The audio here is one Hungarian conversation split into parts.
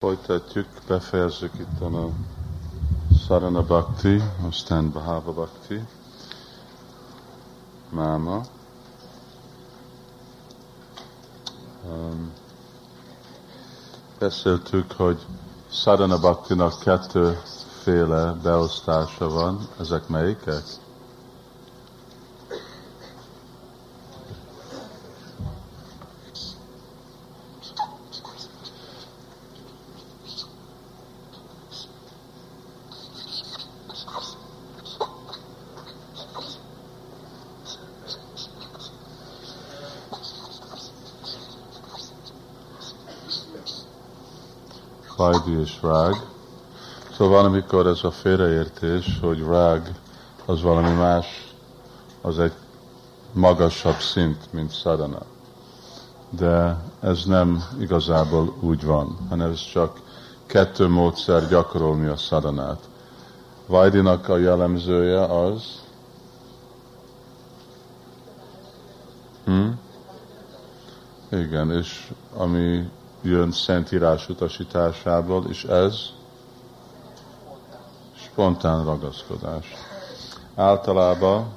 Folytatjuk, befejezzük itt a Sarana Bhakti, aztán Bahava Bhakti, máma. Um, beszéltük, hogy Sarana Bhaktinak kettőféle beosztása van, ezek melyikek? Vajdi és rág. Szóval amikor ez a félreértés, hogy rág az valami más, az egy magasabb szint, mint szadana. De ez nem igazából úgy van, hanem ez csak kettő módszer gyakorolni a szadanát. Vajdinak a jellemzője az, hm? Igen, és ami jön Szentírás utasításából, és ez spontán ragaszkodás. Általában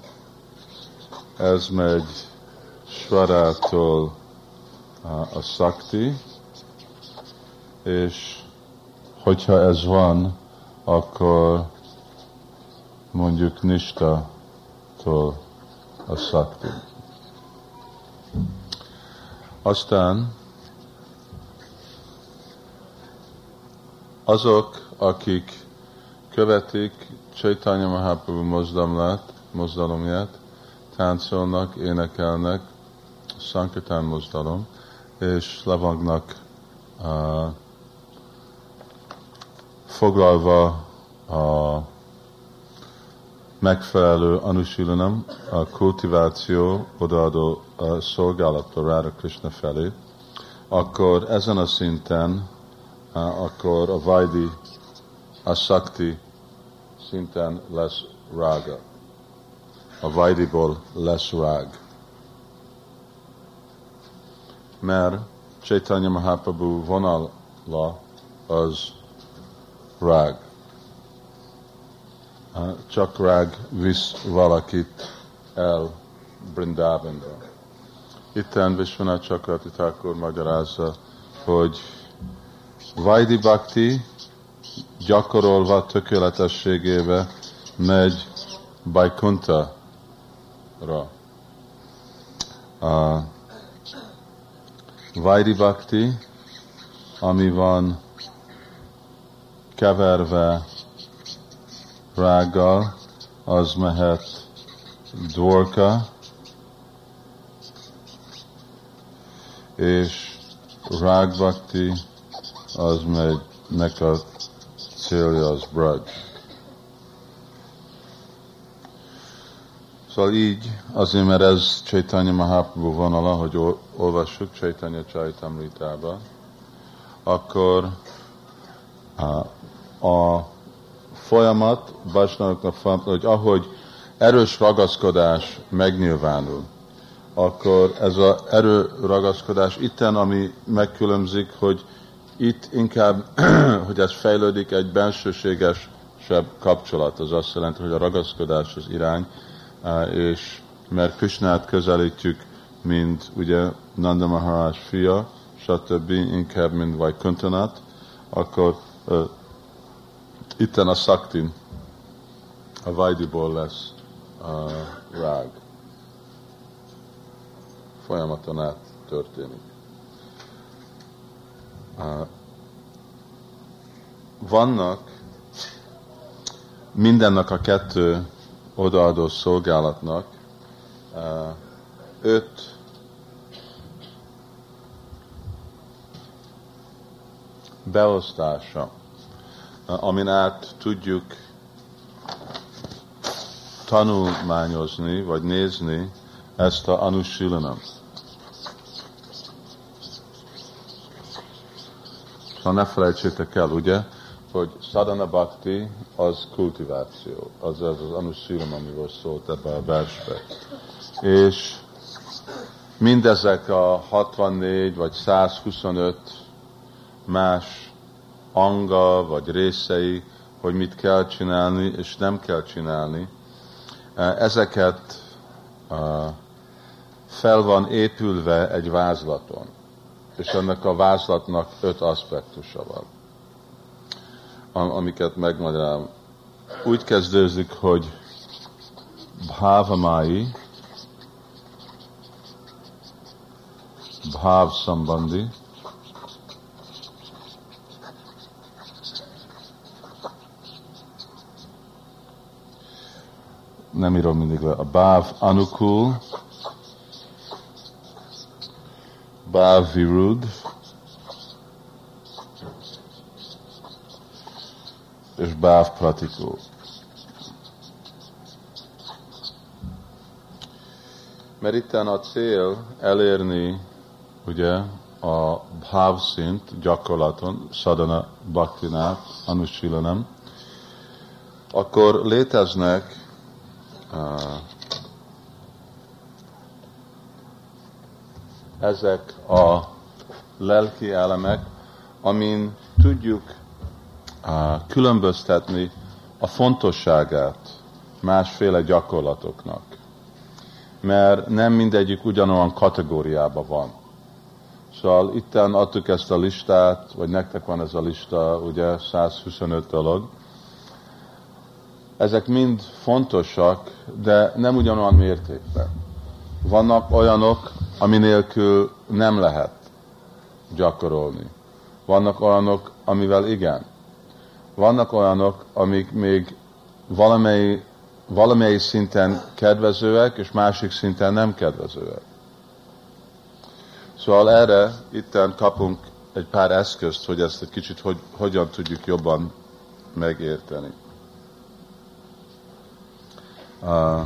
ez megy Svarától a szakti, és hogyha ez van, akkor mondjuk Nista-tól a szakti. Aztán azok, akik követik Csaitanya Mahaprabhu mozdalomát, mozdalomját, táncolnak, énekelnek, Sankatán mozdalom, és levagnak uh, foglalva a megfelelő anusilanam, a kultiváció odaadó a szolgálattól Rára Krishna felé, akkor ezen a szinten akkor a Vajdi, a Sakti szinten lesz rága. A Vajdiból lesz rág. Mert Chaitanya Mahaprabhu vonala az rág. Csak rág visz valakit el Brindavanba. Itten Vishwanath Chakrati Thakur magyarázza, hogy Vajdi Bhakti gyakorolva tökéletességébe megy Baikunta-ra. A Vajdi Bhakti, ami van keverve rággal, az mehet Dvorka, és Rágbakti az megy, nek a célja az Braj. Szóval így, azért, mert ez Chaitanya Mahaprabhu vonala, hogy olvassuk Chaitanya Chaitamritába, akkor a, a folyamat, Vasnavoknak folyamat, hogy ahogy erős ragaszkodás megnyilvánul, akkor ez az erő ragaszkodás itten, ami megkülönbzik, hogy itt inkább, hogy ez fejlődik egy bensőségesebb kapcsolat, az azt jelenti, hogy a ragaszkodás az irány, és mert Krishnát közelítjük, mint ugye Nanda Maharaj fia, stb. inkább, mint vagy Kuntanat, akkor uh, itten a Saktin, a Vajdiból lesz a rág. Folyamaton át történik. Vannak mindennek a kettő odaadó szolgálatnak öt beosztása, amin át tudjuk tanulmányozni, vagy nézni ezt a anusilanam. Szóval ne felejtsétek el, ugye, hogy sadhana bhakti az kultiváció, az az, az anusilam, amiről szólt ebbe a versbe. És mindezek a 64 vagy 125 más anga, vagy részei, hogy mit kell csinálni, és nem kell csinálni. Ezeket fel van épülve egy vázlaton, és ennek a vázlatnak öt aspektusa van, amiket megmagyarám. Úgy kezdődik, hogy bhavamai, bhav sambandi, nem írom mindig le, a báv anukul, báv virud, és báv pratikul. Mert itt a cél elérni ugye a bhav szint gyakorlaton, sadana bhaktinát, anusilanam, akkor léteznek ezek a lelki elemek, amin tudjuk különböztetni a fontosságát másféle gyakorlatoknak. Mert nem mindegyik ugyanolyan kategóriában van. Szóval itten adtuk ezt a listát, vagy nektek van ez a lista, ugye 125 dolog, ezek mind fontosak, de nem ugyanolyan mértékben. Vannak olyanok, ami nélkül nem lehet gyakorolni. Vannak olyanok, amivel igen. Vannak olyanok, amik még valamely, valamely szinten kedvezőek, és másik szinten nem kedvezőek. Szóval erre itten kapunk egy pár eszközt, hogy ezt egy kicsit hogy, hogyan tudjuk jobban megérteni. Uh,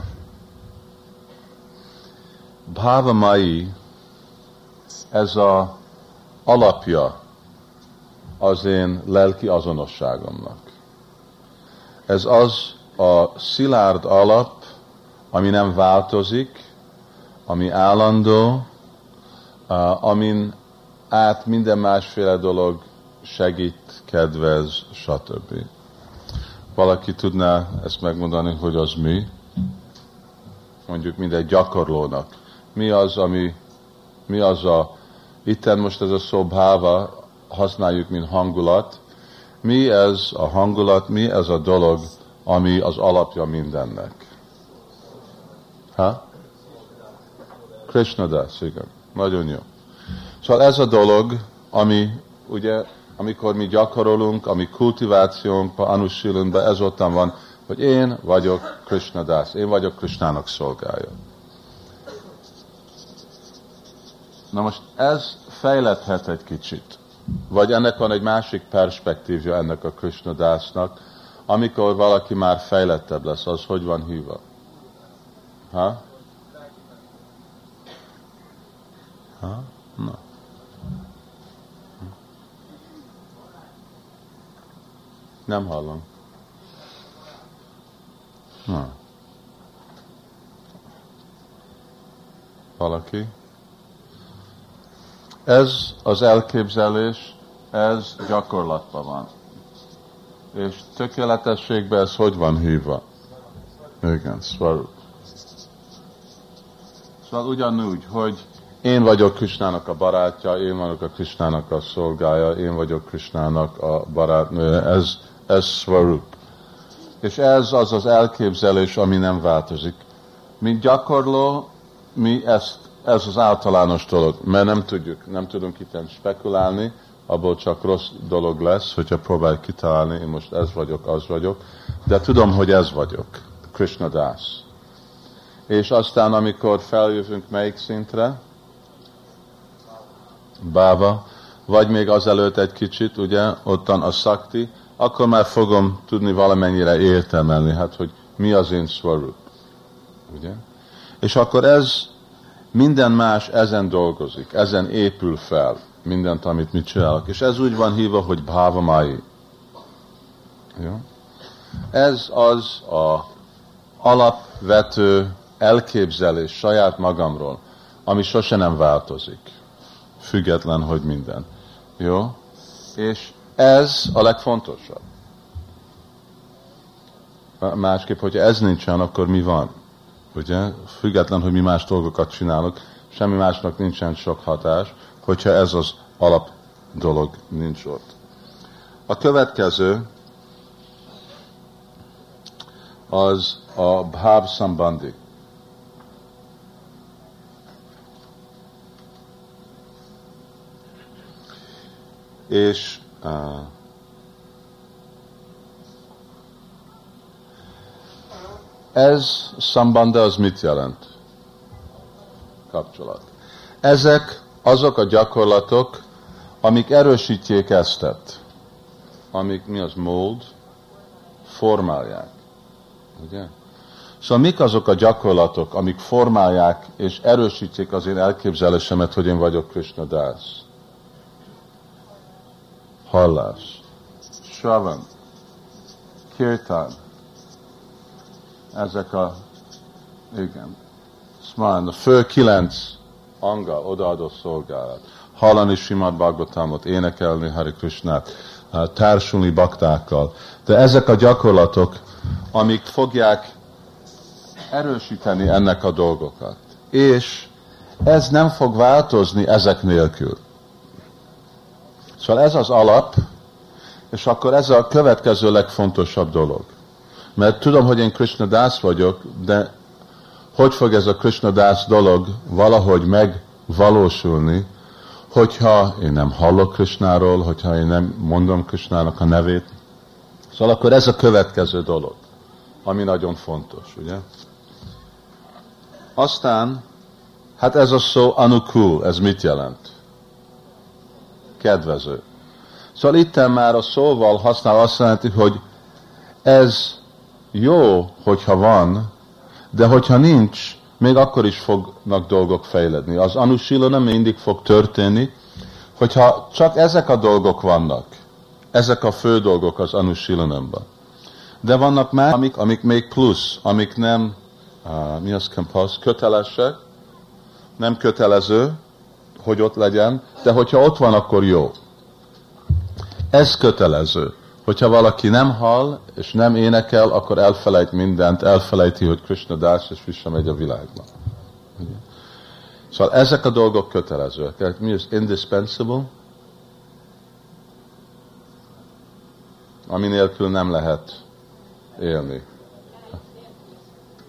Bhavamai, ez a alapja az én lelki azonosságomnak. Ez az a szilárd alap, ami nem változik, ami állandó, amin át minden másféle dolog segít, kedvez, stb. Valaki tudná ezt megmondani, hogy az mi? mondjuk mindegy gyakorlónak. Mi az, ami, mi az a, itten most ez a szó bháva, használjuk, mint hangulat. Mi ez a hangulat, mi ez a dolog, ami az alapja mindennek? Ha? Krishna das, igen. Nagyon jó. Szóval ez a dolog, ami ugye, amikor mi gyakorolunk, ami kultivációnkba, anusilünkbe, ez ottan van, hogy én vagyok Krishna Das, én vagyok Krishnának szolgája. Na most ez fejlethet egy kicsit. Vagy ennek van egy másik perspektívja ennek a Krishna Dásnak, amikor valaki már fejlettebb lesz, az hogy van hívva? Ha? Ha? Na. Nem hallom. Na. Valaki? Ez az elképzelés, ez gyakorlatban van. És tökéletességben ez hogy van hívva? Igen, szóval. Szóval ugyanúgy, hogy én vagyok Krisnának a barátja, én vagyok a Krisnának a szolgája, én vagyok Krisnának a barátnője, ez, ez Svarup. És ez az az elképzelés, ami nem változik. Mint gyakorló, mi ezt, ez az általános dolog, mert nem tudjuk, nem tudunk itt spekulálni, abból csak rossz dolog lesz, hogyha próbálj kitalálni, én most ez vagyok, az vagyok, de tudom, hogy ez vagyok, Krishna Das. És aztán, amikor feljövünk melyik szintre, Báva, vagy még azelőtt egy kicsit, ugye, ottan a szakti, akkor már fogom tudni valamennyire értelmelni, hát, hogy mi az én svarup. Ugye? És akkor ez, minden más ezen dolgozik, ezen épül fel, mindent, amit mit csinálok. És ez úgy van hívva, hogy bhavamai. Jó? Ez az a alapvető elképzelés saját magamról, ami sose nem változik. Független, hogy minden. Jó? És ez a legfontosabb. Másképp, hogyha ez nincsen, akkor mi van? Ugye? Független, hogy mi más dolgokat csinálunk, semmi másnak nincsen sok hatás, hogyha ez az alap dolog nincs ott. A következő az a Bhav Sambandi. És uh, ez szambanda az mit jelent? Kapcsolat. Ezek azok a gyakorlatok, amik erősítjék eztet, amik mi az mold, formálják. Ugye? Szóval mik azok a gyakorlatok, amik formálják és erősítjék az én elképzelésemet, hogy én vagyok Krishna Das? Hallás, Shravan, Kirtan, ezek a, igen, Sman, a fő kilenc anga odaadó szolgálat. Hallani Simad Bhagavatamot, énekelni Hari Krishnát, társulni baktákkal. De ezek a gyakorlatok, amik fogják erősíteni ennek a dolgokat. És ez nem fog változni ezek nélkül. Szóval ez az alap, és akkor ez a következő legfontosabb dolog. Mert tudom, hogy én Krishna dász vagyok, de hogy fog ez a Krishna dász dolog valahogy megvalósulni, hogyha én nem hallok Krishnáról, hogyha én nem mondom Krishnának a nevét. Szóval akkor ez a következő dolog, ami nagyon fontos, ugye? Aztán, hát ez a szó anukul, ez mit jelent? Kedvező. Szóval itt már a szóval használ azt jelenti, hogy ez jó, hogyha van, de hogyha nincs, még akkor is fognak dolgok fejledni. Az anusila nem mindig fog történni, hogyha csak ezek a dolgok vannak, ezek a fő dolgok az anusilanamban. De vannak már, amik, amik még plusz, amik nem, uh, mi az compulse, kötelesek, nem kötelező, hogy ott legyen, de hogyha ott van, akkor jó. Ez kötelező. Hogyha valaki nem hall, és nem énekel, akkor elfelejt mindent, elfelejti, hogy Krishna dás, és visszamegy a világba. Szóval ezek a dolgok kötelezőek. Mi az indispensable? Ami nélkül nem lehet élni.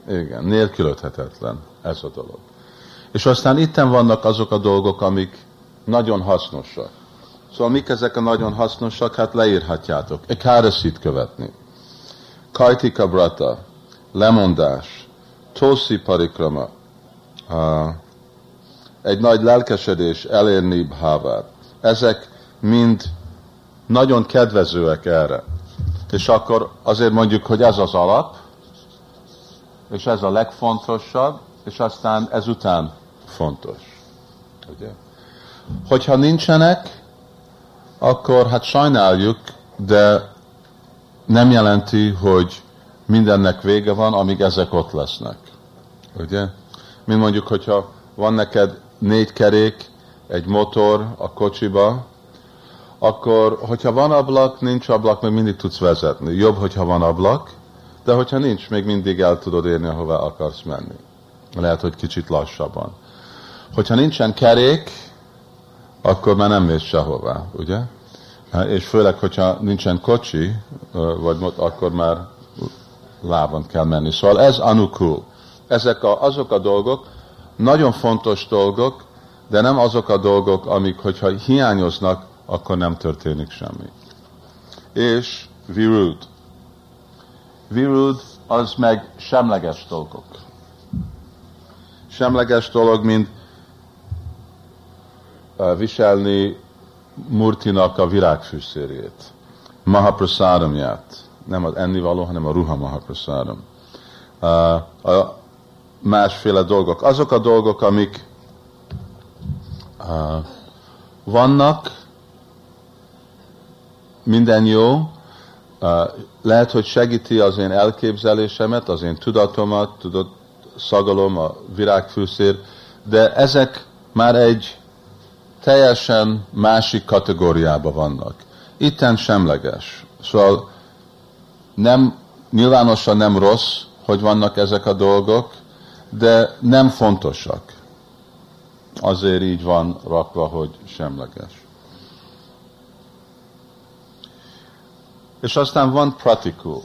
Igen, nélkülöthetetlen ez a dolog. És aztán itten vannak azok a dolgok, amik nagyon hasznosak. Szóval mik ezek a nagyon hasznosak? Hát leírhatjátok. Ekáraszit követni. Kajtika brata, lemondás, Toszi parikrama, egy nagy lelkesedés elérni bhávát. Ezek mind nagyon kedvezőek erre. És akkor azért mondjuk, hogy ez az alap, és ez a legfontosabb, és aztán ezután fontos. Ugye? Hogyha nincsenek, akkor hát sajnáljuk, de nem jelenti, hogy mindennek vége van, amíg ezek ott lesznek. Ugye? Mint mondjuk, hogyha van neked négy kerék, egy motor a kocsiba, akkor, hogyha van ablak, nincs ablak, még mindig tudsz vezetni. Jobb, hogyha van ablak, de hogyha nincs, még mindig el tudod érni, ahová akarsz menni. Lehet, hogy kicsit lassabban. Hogyha nincsen kerék, akkor már nem mész sehová, ugye? És főleg, hogyha nincsen kocsi, vagy akkor már lábon kell menni. Szóval ez anukul. Ezek a, azok a dolgok, nagyon fontos dolgok, de nem azok a dolgok, amik, hogyha hiányoznak, akkor nem történik semmi. És virud. Virud az meg semleges dolgok. Semleges dolog, mint viselni Murtinak a virágfűszérjét, Mahaprasadamját, nem az ennivaló, hanem a ruha Mahaprasadam. A másféle dolgok. Azok a dolgok, amik vannak, minden jó, lehet, hogy segíti az én elképzelésemet, az én tudatomat, tudod, szagalom, a virágfűszér, de ezek már egy teljesen másik kategóriában vannak. itten semleges. Szóval nem, nyilvánosan nem rossz, hogy vannak ezek a dolgok, de nem fontosak. Azért így van rakva, hogy semleges. És aztán van pratikul.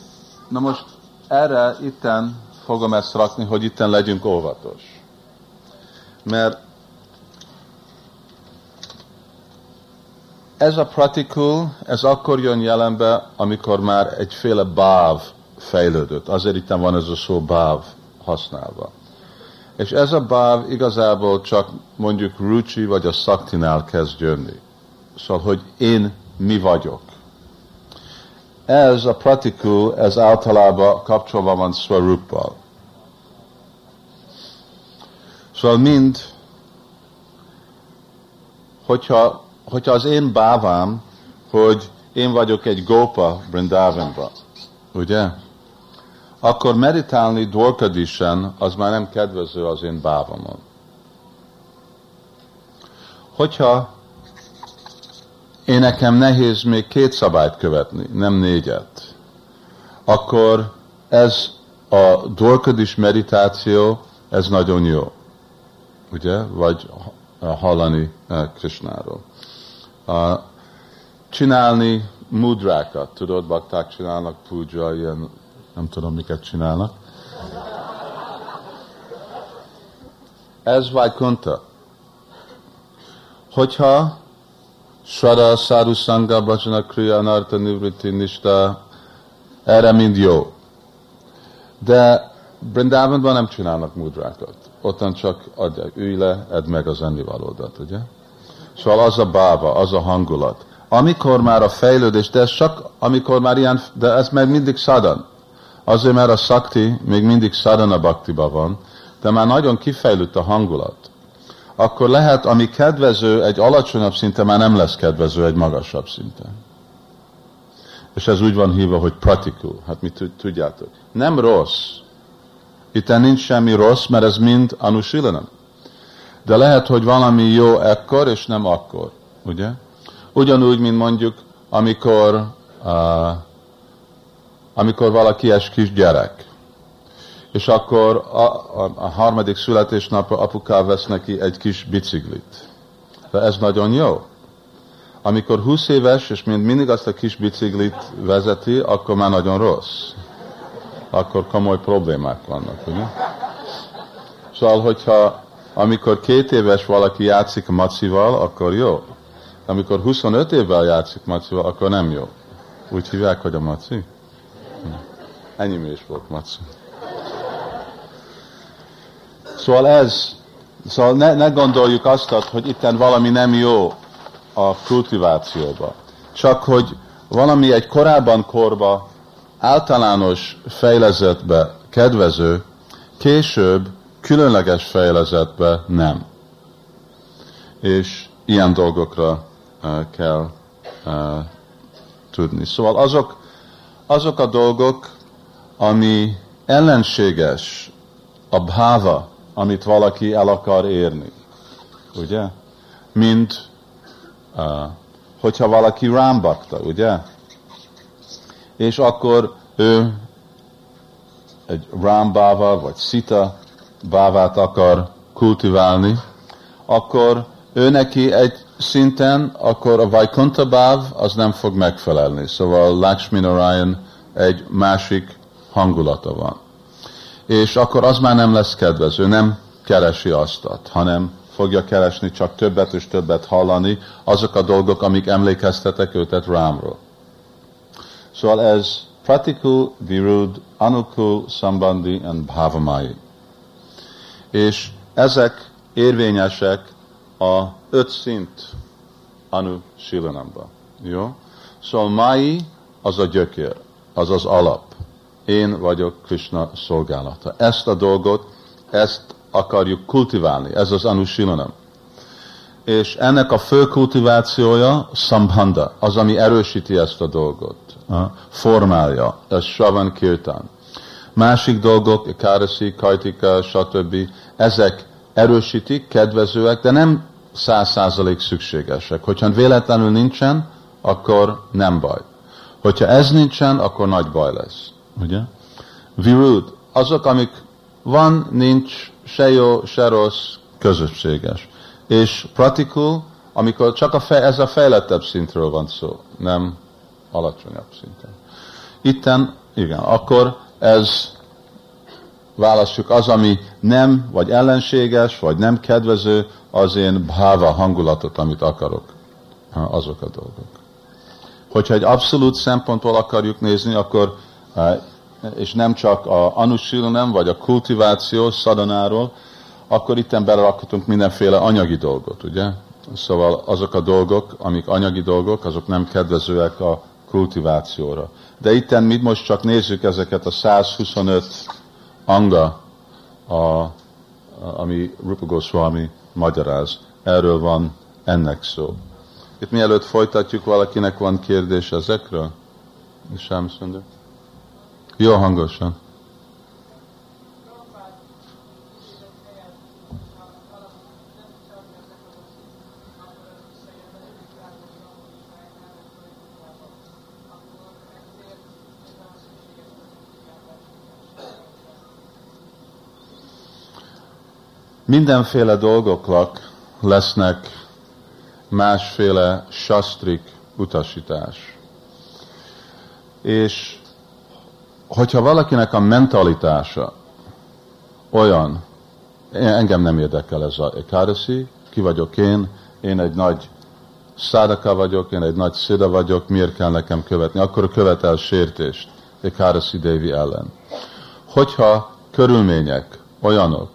Na most erre itten fogom ezt rakni, hogy itten legyünk óvatos. Mert ez a pratikul, ez akkor jön jelenbe, amikor már egyféle báv fejlődött. Azért itt van ez a szó báv használva. És ez a báv igazából csak mondjuk Rucsi vagy a Szaktinál kezd jönni. Szóval, hogy én mi vagyok. Ez a pratikul, ez általában kapcsolva van Swaruppal. Szóval mind, hogyha, hogyha az én bávám, hogy én vagyok egy gópa Brindavanban, ugye? Akkor meditálni Dwarkadisen az már nem kedvező az én bávamon. Hogyha én nekem nehéz még két szabályt követni, nem négyet, akkor ez a Dwarkadis meditáció, ez nagyon jó. Ugye? Vagy hallani eh, Krishnáról. Csinálni mudrákat, tudod, bakták csinálnak puja, ilyen, nem tudom miket csinálnak. Ez Vaikuntha. Hogyha Svara, Saru, Sangha, Bhajana, Kriya, Narta, Nivriti, Nista, erre mind jó. De Brindavanban nem csinálnak mudrákat. Ottan csak adják, ülj le, edd meg az ennivalódat, ugye? Szóval az a báva, az a hangulat amikor már a fejlődés, de ez csak amikor már ilyen, de ez meg mindig szadan. Azért, mert a szakti még mindig a baktiba van, de már nagyon kifejlődött a hangulat. Akkor lehet, ami kedvező egy alacsonyabb szinten, már nem lesz kedvező egy magasabb szinten. És ez úgy van hívva, hogy pratikul. Hát mit tudjátok? Nem rossz. Itt nincs semmi rossz, mert ez mind anusilanam. De lehet, hogy valami jó ekkor, és nem akkor. Ugye? Ugyanúgy, mint mondjuk, amikor, uh, amikor valaki egy kis gyerek, és akkor a, a, a harmadik születésnapra apuká vesz neki egy kis biciklit. De ez nagyon jó. Amikor 20 éves, és mind mindig azt a kis biciklit vezeti, akkor már nagyon rossz. Akkor komoly problémák vannak, ugye? Szóval, hogyha amikor két éves valaki játszik macival, akkor jó. Amikor 25 évvel játszik Macival, akkor nem jó. Úgy hívják, hogy a Maci? Ennyi is volt Maci. Szóval ez, szóval ne, ne gondoljuk azt, hogy itten valami nem jó a kultivációba. Csak hogy valami egy korábban korba általános fejlezetbe kedvező, később különleges fejlezetbe nem. És ilyen dolgokra kell tudni. Szóval azok, azok a dolgok, ami ellenséges a bháva, amit valaki el akar érni. Ugye? Mint uh, hogyha valaki rámbakta, ugye? És akkor ő egy rámbáva vagy szita bávát akar kultiválni, akkor ő neki egy szinten, akkor a Vaikuntha Bhav az nem fog megfelelni. Szóval Lakshmi Narayan egy másik hangulata van. És akkor az már nem lesz kedvező, nem keresi azt, hanem fogja keresni csak többet és többet hallani, azok a dolgok, amik emlékeztetek őtet Rámról. Szóval ez Pratikul, Virud, Anukul, Sambandi and Bhavamai. És ezek érvényesek a öt szint Anu Silanamba. Jó? Szóval mai az a gyökér, az az alap. Én vagyok Krishna szolgálata. Ezt a dolgot, ezt akarjuk kultiválni. Ez az Anu Silanam. És ennek a fő kultivációja Sambhanda, az, ami erősíti ezt a dolgot, formálja, ez Shavan Kirtan. Másik dolgok, Kárasi, Kajtika, stb. Ezek erősítik, kedvezőek, de nem száz százalék szükségesek. Hogyha véletlenül nincsen, akkor nem baj. Hogyha ez nincsen, akkor nagy baj lesz. Ugye? Virud, azok, amik van, nincs, se jó, se rossz, közösséges. És pratikul, amikor csak a fej, ez a fejlettebb szintről van szó, nem alacsonyabb szinten. Itten, igen, akkor ez választjuk az, ami nem, vagy ellenséges, vagy nem kedvező, az én bháva hangulatot, amit akarok. Azok a dolgok. Hogyha egy abszolút szempontból akarjuk nézni, akkor, eh, és nem csak a anusilonam, vagy a kultiváció szadanáról, akkor itten belerakhatunk mindenféle anyagi dolgot, ugye? Szóval azok a dolgok, amik anyagi dolgok, azok nem kedvezőek a kultivációra. De itten mi most csak nézzük ezeket a 125 anga, a, ami Rupa Goswami magyaráz. Erről van ennek szó. Itt mielőtt folytatjuk, valakinek van kérdés ezekről? Sem Jó hangosan. Mindenféle dolgoknak lesznek másféle sastrik utasítás. És hogyha valakinek a mentalitása olyan, engem nem érdekel ez a ekáraszi, ki vagyok én, én egy nagy szádaka vagyok, én egy nagy szida vagyok, miért kell nekem követni? Akkor követel sértést Ekáraszi Dévi ellen. Hogyha körülmények olyanok,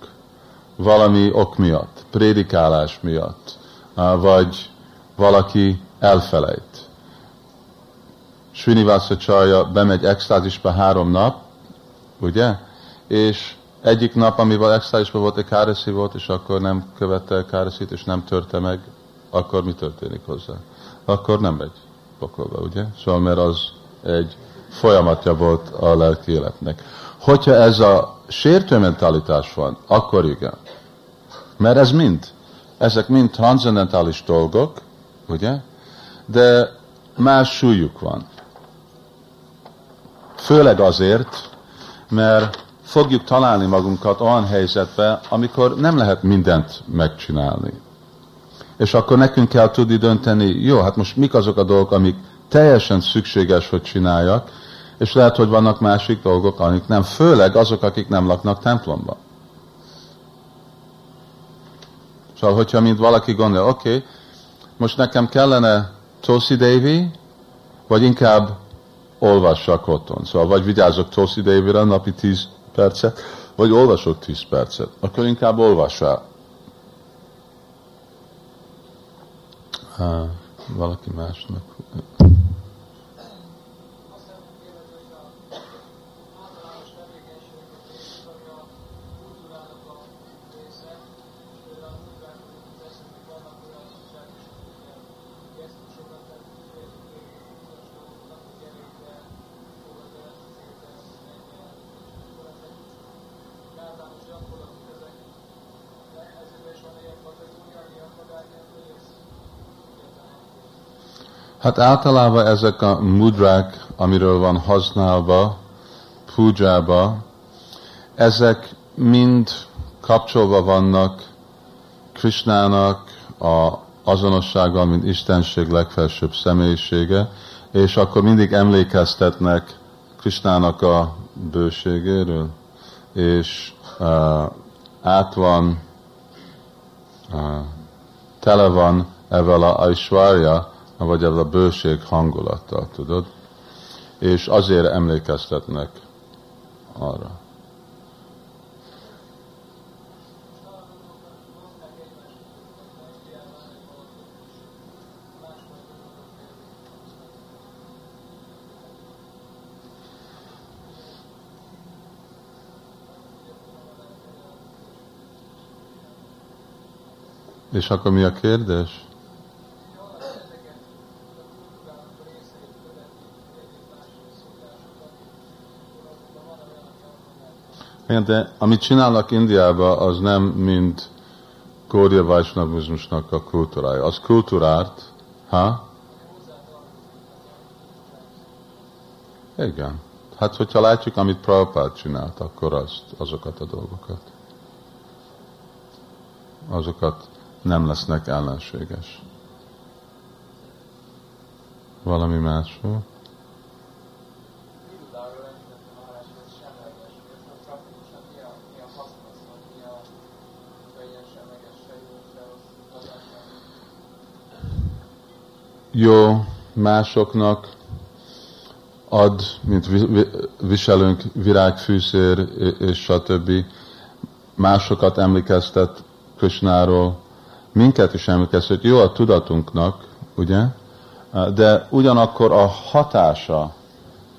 valami ok miatt, prédikálás miatt, vagy valaki elfelejt. Srinivasa Csarja bemegy extázisba három nap, ugye? És egyik nap, amivel extázisban volt, egy káresi volt, és akkor nem követte káresit, és nem törte meg, akkor mi történik hozzá? Akkor nem megy pokolba, ugye? Szóval mert az egy folyamatja volt a lelki életnek. Hogyha ez a sértő mentalitás van, akkor igen. Mert ez mind, ezek mind transzendentális dolgok, ugye? De más súlyuk van. Főleg azért, mert fogjuk találni magunkat olyan helyzetbe, amikor nem lehet mindent megcsinálni. És akkor nekünk kell tudni dönteni, jó, hát most mik azok a dolgok, amik teljesen szükséges, hogy csináljak, és lehet, hogy vannak másik dolgok, amik nem, főleg azok, akik nem laknak templomban. Szóval, hogyha mint valaki gondol, oké, okay, most nekem kellene Tosi Devi, vagy inkább olvassak otthon. Szóval vagy vigyázok Tosi Devi-re napi 10 percet, vagy olvasok 10 percet. Akkor inkább olvassál. Uh, valaki másnak. Hát általában ezek a mudrák, amiről van használva, pujába, ezek mind kapcsolva vannak Krishnának a azonossággal, mint Istenség legfelsőbb személyisége, és akkor mindig emlékeztetnek Krishnának a bőségéről, és uh, át van, uh, tele van evel a Aishwarya, vagy a bőség hangulattal, tudod? És azért emlékeztetnek arra. És akkor mi a kérdés? Igen, de amit csinálnak Indiában, az nem mind Gaudiya Vaisnavizmusnak a kultúrája. Az kultúrárt, ha? Igen. Hát, hogyha látjuk, amit Prabhupád csinált, akkor azt, azokat a dolgokat. Azokat nem lesznek ellenséges. Valami másról? Jó másoknak ad, mint viselünk virágfűszér és stb. Másokat emlékeztet Kösnáról, minket is emlékeztet, jó a tudatunknak, ugye? De ugyanakkor a hatása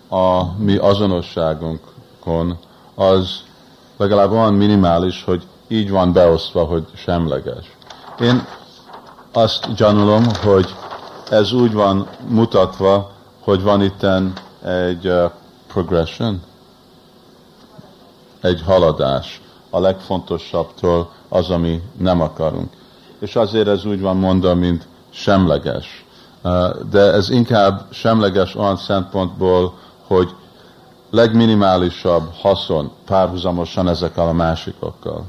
a mi azonosságunkon az legalább olyan minimális, hogy így van beosztva, hogy semleges. Én azt gyanulom, hogy ez úgy van mutatva, hogy van itten egy progression, egy haladás a legfontosabbtól az, ami nem akarunk. És azért ez úgy van mondva, mint semleges. De ez inkább semleges olyan szempontból, hogy legminimálisabb haszon párhuzamosan ezekkel a másikokkal.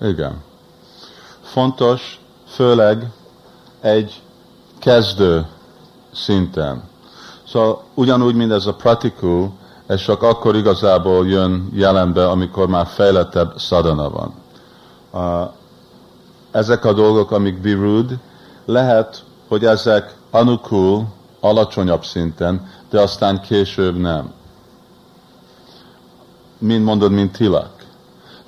Igen fontos, főleg egy kezdő szinten. Szóval ugyanúgy, mint ez a pratikú, ez csak akkor igazából jön jelenbe, amikor már fejlettebb szadana van. Ezek a dolgok, amik birud, lehet, hogy ezek anukul, alacsonyabb szinten, de aztán később nem. Mint mondod, mint tilak.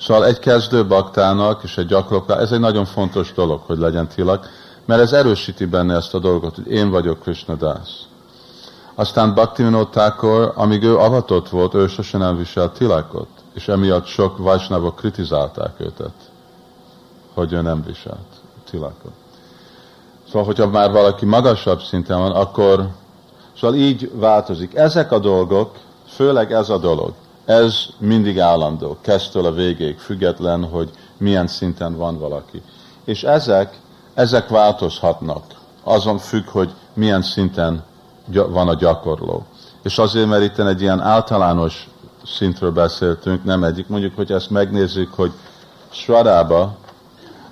Szóval egy kezdő baktának és egy gyakorlóknak, ez egy nagyon fontos dolog, hogy legyen tilak, mert ez erősíti benne ezt a dolgot, hogy én vagyok Krishna Das. Aztán Bhaktivinoda Thakur, amíg ő avatott volt, ő sosem nem viselt tilakot, és emiatt sok vajsnávok kritizálták őtet, hogy ő nem viselt tilakot. Szóval, hogyha már valaki magasabb szinten van, akkor szóval így változik. Ezek a dolgok, főleg ez a dolog, ez mindig állandó, kezdtől a végéig, független, hogy milyen szinten van valaki. És ezek, ezek változhatnak, azon függ, hogy milyen szinten van a gyakorló. És azért, mert itt egy ilyen általános szintről beszéltünk, nem egyik, mondjuk, hogy ezt megnézzük, hogy Sradába,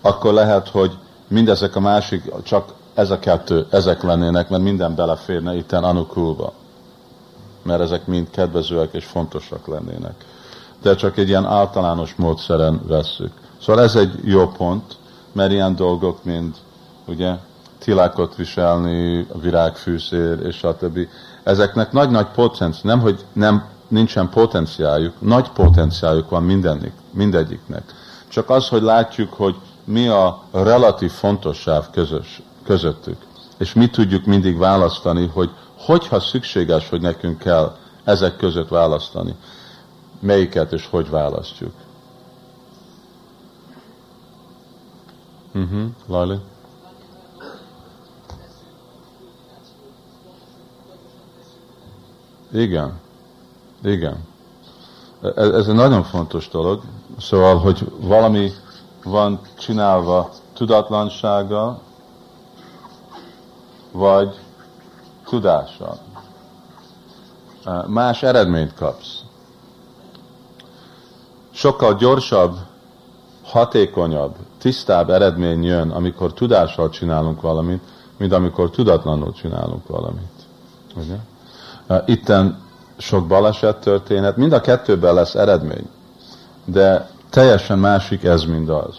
akkor lehet, hogy mindezek a másik, csak ez a kettő, ezek lennének, mert minden beleférne itten Anukulba mert ezek mind kedvezőek és fontosak lennének. De csak egy ilyen általános módszeren vesszük. Szóval ez egy jó pont, mert ilyen dolgok, mint ugye tilákot viselni, a virágfűszér és a többi, ezeknek nagy-nagy potenciál, nem, hogy nem, nincsen potenciáljuk, nagy potenciáljuk van mindenik, mindegyiknek. Csak az, hogy látjuk, hogy mi a relatív fontosság közös, közöttük, és mi tudjuk mindig választani, hogy hogyha szükséges, hogy nekünk kell ezek között választani, melyiket és hogy választjuk. Uh-huh. Lali? Igen. Igen. Ez, ez egy nagyon fontos dolog. Szóval, hogy valami van csinálva tudatlansága, vagy tudással. Más eredményt kapsz. Sokkal gyorsabb, hatékonyabb, tisztább eredmény jön, amikor tudással csinálunk valamit, mint amikor tudatlanul csinálunk valamit. Ugye? Itten sok baleset történet, mind a kettőben lesz eredmény, de teljesen másik ez, mint az.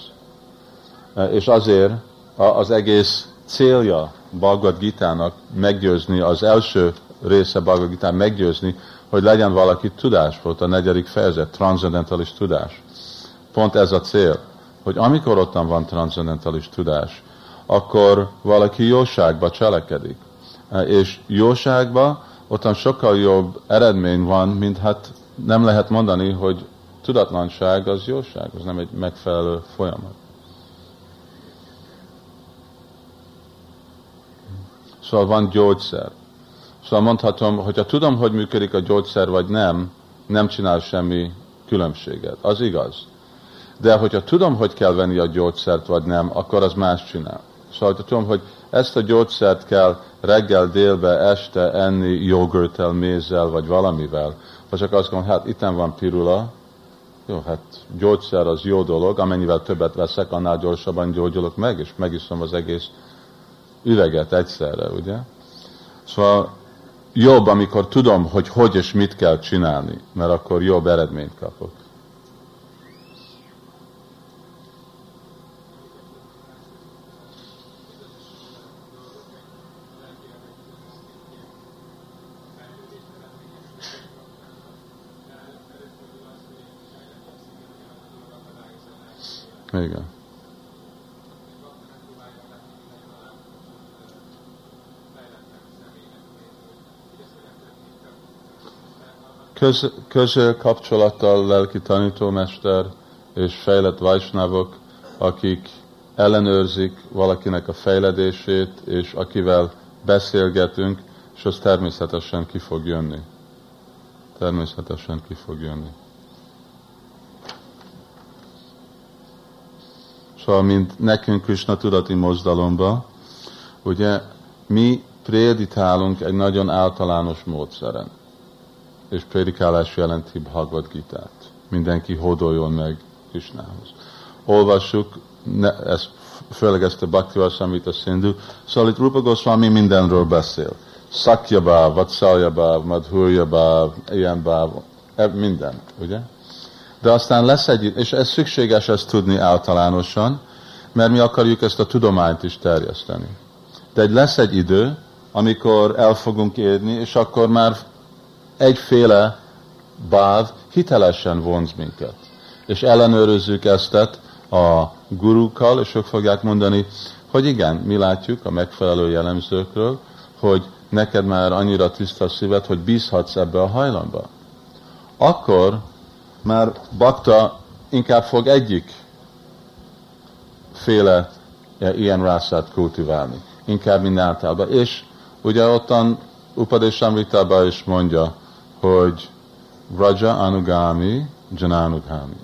És azért az egész célja Bhagavad Gita-nak meggyőzni, az első része Bhagavad Gita meggyőzni, hogy legyen valaki tudás, volt a negyedik fejezet, transzendentális tudás. Pont ez a cél, hogy amikor ottan van transzendentális tudás, akkor valaki jóságba cselekedik. És jóságba ottan sokkal jobb eredmény van, mint hát nem lehet mondani, hogy tudatlanság az jóság, az nem egy megfelelő folyamat. Szóval van gyógyszer. Szóval mondhatom, hogyha tudom, hogy működik a gyógyszer, vagy nem, nem csinál semmi különbséget. Az igaz. De hogyha tudom, hogy kell venni a gyógyszert, vagy nem, akkor az más csinál. Szóval, hogy tudom, hogy ezt a gyógyszert kell reggel, délbe, este enni jogurttel, mézzel, vagy valamivel, vagy csak azt gondolom, hát itten van pirula, jó, hát gyógyszer az jó dolog, amennyivel többet veszek, annál gyorsabban gyógyulok meg, és megiszom az egész üveget egyszerre, ugye? Szóval jobb, amikor tudom, hogy hogy és mit kell csinálni, mert akkor jobb eredményt kapok. Igen. Köz, közöl kapcsolattal lelki tanítómester és fejlett vajsnávok, akik ellenőrzik valakinek a fejledését, és akivel beszélgetünk, és az természetesen ki fog jönni. Természetesen ki fog jönni. Szóval, mint nekünk Krishna tudati mozdalomba, ugye mi préditálunk egy nagyon általános módszeren. És prédikálás jelenti Bhagavad Gita-t. Mindenki hódoljon meg Krishnához. Olvassuk, ne, ez, főleg ezt a Bhakti Vasamita Sindhu, szóval itt Rupa Goswami mindenről beszél. Sakya báv, Vatsalya báv, Madhurya báv, ilyen báv, e, minden, ugye? De aztán lesz egy, és ez szükséges ezt tudni általánosan, mert mi akarjuk ezt a tudományt is terjeszteni. De egy lesz egy idő, amikor el fogunk érni, és akkor már egyféle báv hitelesen vonz minket. És ellenőrözzük ezt a gurukkal, és ők fogják mondani, hogy igen, mi látjuk a megfelelő jellemzőkről, hogy neked már annyira tiszta szíved, hogy bízhatsz ebbe a hajlamba. Akkor már bakta inkább fog egyik féle ilyen rászát kultiválni, inkább általában. És ugye ottan Upadeshamritában is mondja, hogy Raja Anugami, Jananugami.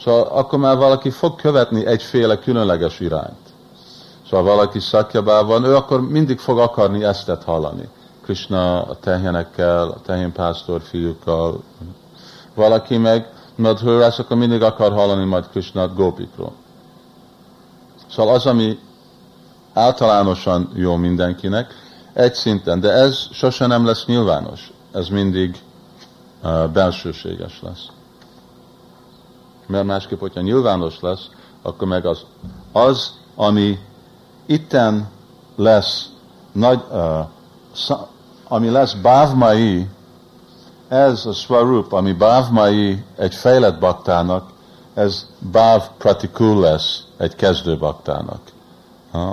Szóval akkor már valaki fog követni egyféle különleges irányt. Szóval valaki szakjabában, ő akkor mindig fog akarni ezt hallani. Krishna a tehenekkel, a tehénpásztor fiúkkal, valaki meg Madhurász, akkor mindig akar hallani majd Krishnát gópikról. Szóval az, ami általánosan jó mindenkinek, egy szinten, de ez sose nem lesz nyilvános. Ez mindig uh, belsőséges lesz. Mert másképp, hogyha nyilvános lesz, akkor meg az, az ami itten lesz nagy, uh, ami lesz bávmai, ez a Swarup, ami bávmai egy fejlett baktának, ez báv pratikul lesz egy kezdő baktának.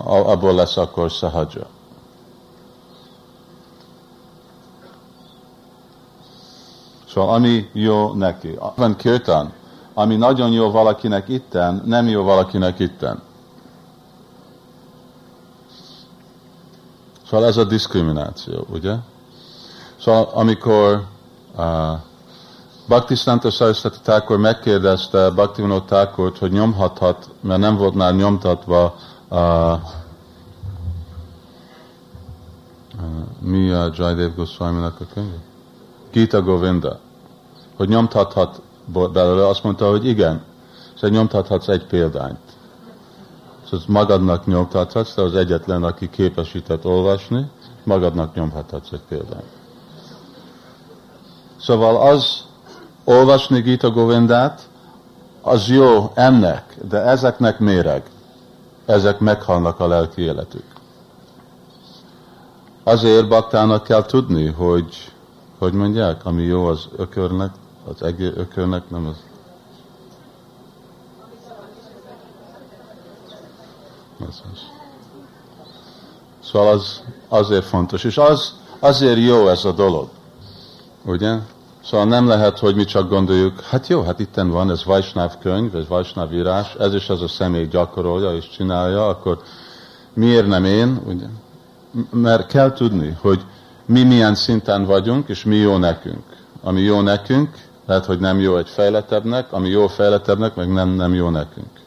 Abból lesz akkor sahadja. Szóval ami jó neki. Van kirtan, ami nagyon jó valakinek itten, nem jó valakinek itten. Szóval ez a diszkrimináció, ugye? Szóval amikor Uh, Bhakti Santa Saraswati Thakur megkérdezte Bhaktivinoda Thakurt, hogy nyomhathat, mert nem volt már nyomtatva uh, uh, mi a Jaidev Goswami-nak a könyv? Gita Govinda. Hogy nyomtathat belőle, azt mondta, hogy igen. Szóval nyomtathatsz egy példányt. Szóval magadnak nyomtathatsz, te az egyetlen, aki képesített olvasni, magadnak nyomhathatsz egy példányt. Szóval az olvasni Gita Govindát, az jó ennek, de ezeknek méreg. Ezek meghalnak a lelki életük. Azért baktának kell tudni, hogy, hogy mondják, ami jó az ökörnek, az egész ökörnek, nem az. az, az. Szóval az azért fontos, és az azért jó ez a dolog. Ugye? Szóval nem lehet, hogy mi csak gondoljuk, hát jó, hát itten van, ez Vajsnáv könyv, ez Vajsnáv írás, ez is az a személy gyakorolja és csinálja, akkor miért nem én? Ugye? Mert kell tudni, hogy mi milyen szinten vagyunk, és mi jó nekünk. Ami jó nekünk, lehet, hogy nem jó egy fejletebbnek, ami jó fejletebbnek, meg nem, nem jó nekünk.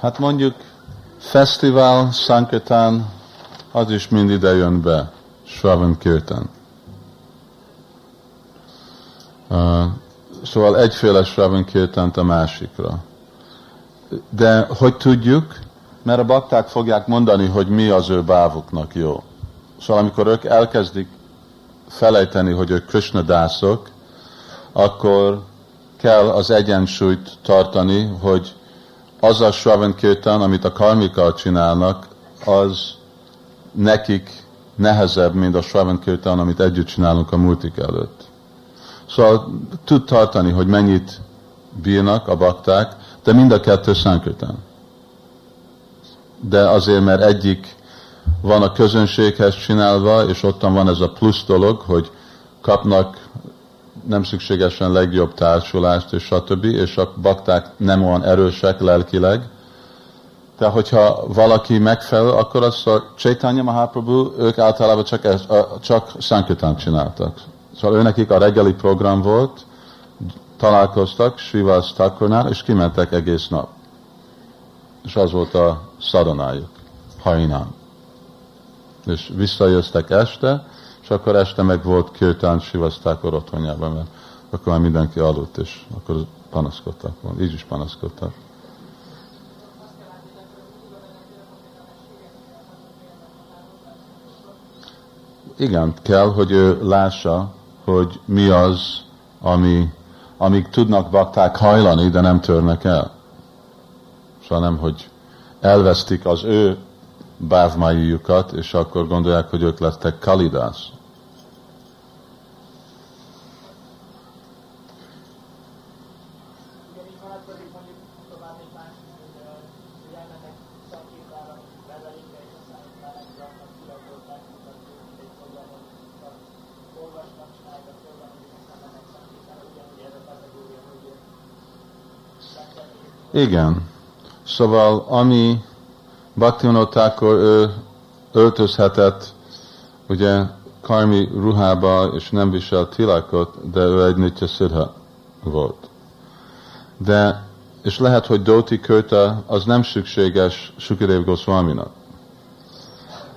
Hát mondjuk fesztivál, Sankatán, az is mind ide jön be, Shravan Kirtan. Uh, szóval egyféle Shravan Kirtant a másikra. De hogy tudjuk? Mert a bakták fogják mondani, hogy mi az ő bávuknak jó. Szóval amikor ők elkezdik felejteni, hogy ők Krishna dászok, akkor kell az egyensúlyt tartani, hogy az a Shravan Kirtan, amit a karmikkal csinálnak, az nekik nehezebb, mint a Shravan Kirtan, amit együtt csinálunk a multik előtt. Szóval tud tartani, hogy mennyit bírnak a bakták, de mind a kettő Sankirtan. De azért, mert egyik van a közönséghez csinálva, és ottan van ez a plusz dolog, hogy kapnak nem szükségesen legjobb társulást, és stb., és a bakták nem olyan erősek lelkileg. De hogyha valaki megfelel, akkor az a Chaitanya Mahaprabhu, ők általában csak, ez, csak Sankirtan csináltak. Szóval ő nekik a reggeli program volt, találkoztak Srivas Thakurnál, és kimentek egész nap. És az volt a szadanájuk, hajnán. És visszajöttek este, és akkor este meg volt Kirtán Srivas Thakur otthonjában, mert akkor már mindenki aludt, és akkor panaszkodtak volna. Így is panaszkodtak. Igen, kell, hogy ő lássa, hogy mi az, ami, amíg tudnak bakták hajlani, de nem törnek el. Szóval nem, hogy elvesztik az ő bávmájukat, és akkor gondolják, hogy ők lettek kalidász. Igen. Szóval ami Bhaktivinoda Thakur ő öltözhetett, ugye karmi ruhába, és nem visel tilakot, de ő egy nitya szidha volt. De, és lehet, hogy Doti Köta az nem szükséges Sukadev Goswaminak.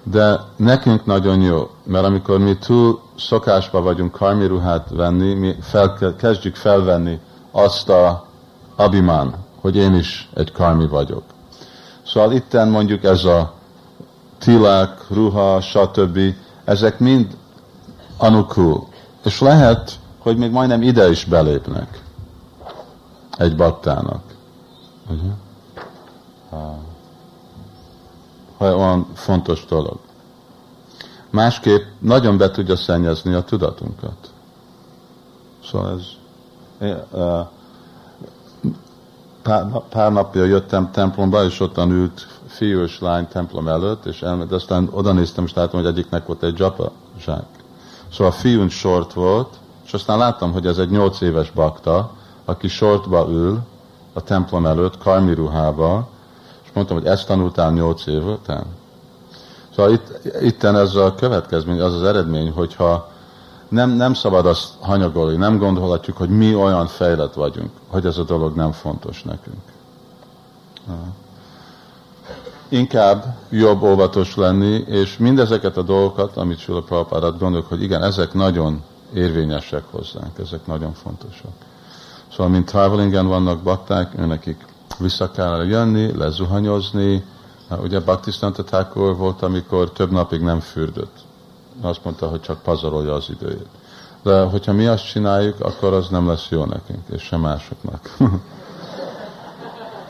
De nekünk nagyon jó, mert amikor mi túl szokásba vagyunk karmi ruhát venni, mi fel, kezdjük felvenni azt a abimán, hogy én is egy karmi vagyok. Szóval itten mondjuk ez a tilák, ruha, stb. Ezek mind anukul. És lehet, hogy még majdnem ide is belépnek egy baktának. Ugye? Ha olyan fontos dolog. Másképp nagyon be tudja szennyezni a tudatunkat. Szóval ez pár, pár napja jöttem templomba, és ottan ült fiú és lány templom előtt, és elment, aztán oda néztem, és láttam, hogy egyiknek volt egy dzsapa zsák. Szóval a fiún sort volt, és aztán láttam, hogy ez egy nyolc éves bakta, aki sortba ül a templom előtt, karmi ruhába, és mondtam, hogy ezt tanultál nyolc év után. Szóval itt, itten ez a következmény, az az eredmény, hogyha nem, nem szabad azt hanyagolni, nem gondolhatjuk, hogy mi olyan fejlett vagyunk, hogy ez a dolog nem fontos nekünk. Inkább jobb óvatos lenni, és mindezeket a dolgokat, amit Sula Prabhupádat gondolok, hogy igen, ezek nagyon érvényesek hozzánk, ezek nagyon fontosak. Szóval, mint travelingen vannak bakták, őnekik vissza kell jönni, lezuhanyozni. Ugye Bhaktisztanta Thakur volt, amikor több napig nem fürdött azt mondta, hogy csak pazarolja az időjét. De hogyha mi azt csináljuk, akkor az nem lesz jó nekünk, és sem másoknak.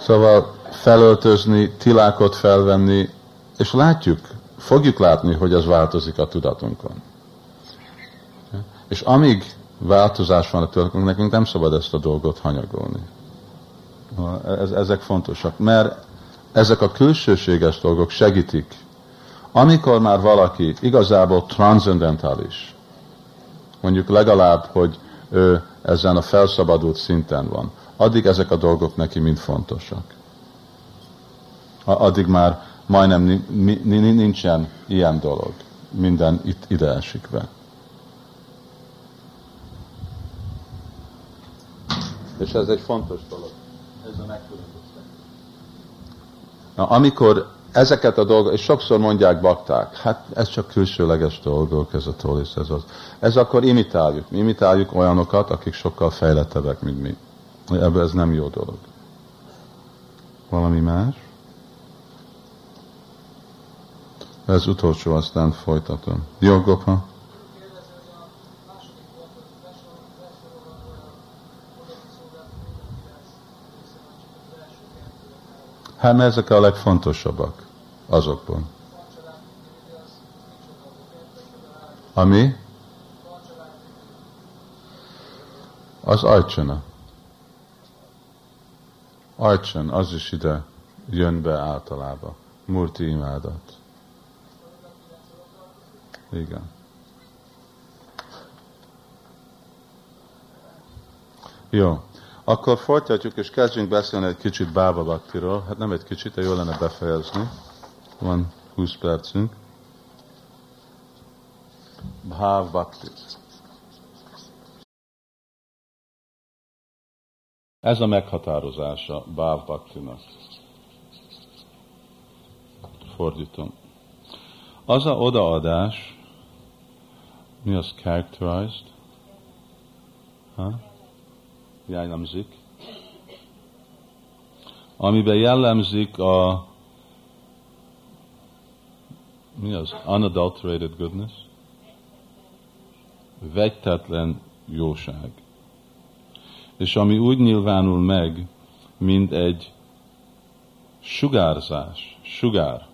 szóval felöltözni, tilákot felvenni, és látjuk, fogjuk látni, hogy ez változik a tudatunkon. És amíg változás van a tudatunkon, nekünk nem szabad ezt a dolgot hanyagolni. Ezek fontosak, mert ezek a külsőséges dolgok segítik amikor már valaki igazából transzendentális, mondjuk legalább, hogy ő ezen a felszabadult szinten van, addig ezek a dolgok neki mind fontosak. Addig már majdnem nincsen ilyen dolog. Minden itt ide esik be. És ez egy fontos dolog. Ez a megkülönböztetés. Na, amikor ezeket a dolgok, és sokszor mondják bakták, hát ez csak külsőleges dolgok, ez a tolis, ez az. Ez akkor imitáljuk. Mi imitáljuk olyanokat, akik sokkal fejlettebbek, mint mi. Ebből ez nem jó dolog. Valami más? Ez utolsó, aztán folytatom. Jó, Gopa? Hát ezek a legfontosabbak azokban. Ami? Az ajcsana. Ajcsan, az is ide jön be általában. Murti imádat. Igen. Jó. Akkor folytatjuk, és kezdjünk beszélni egy kicsit Bába Baktiról. Hát nem egy kicsit, de jó lenne befejezni. Van 20 percünk. Bhav Bhakti. Ez a meghatározása Bhav Bhaktinak. Fordítom. Az a odaadás, mi az characterized? Ha? Jellemzik, amiben jellemzik a mi az? Unadulterated goodness? Vegytetlen jóság. És ami úgy nyilvánul meg, mint egy sugárzás, sugár,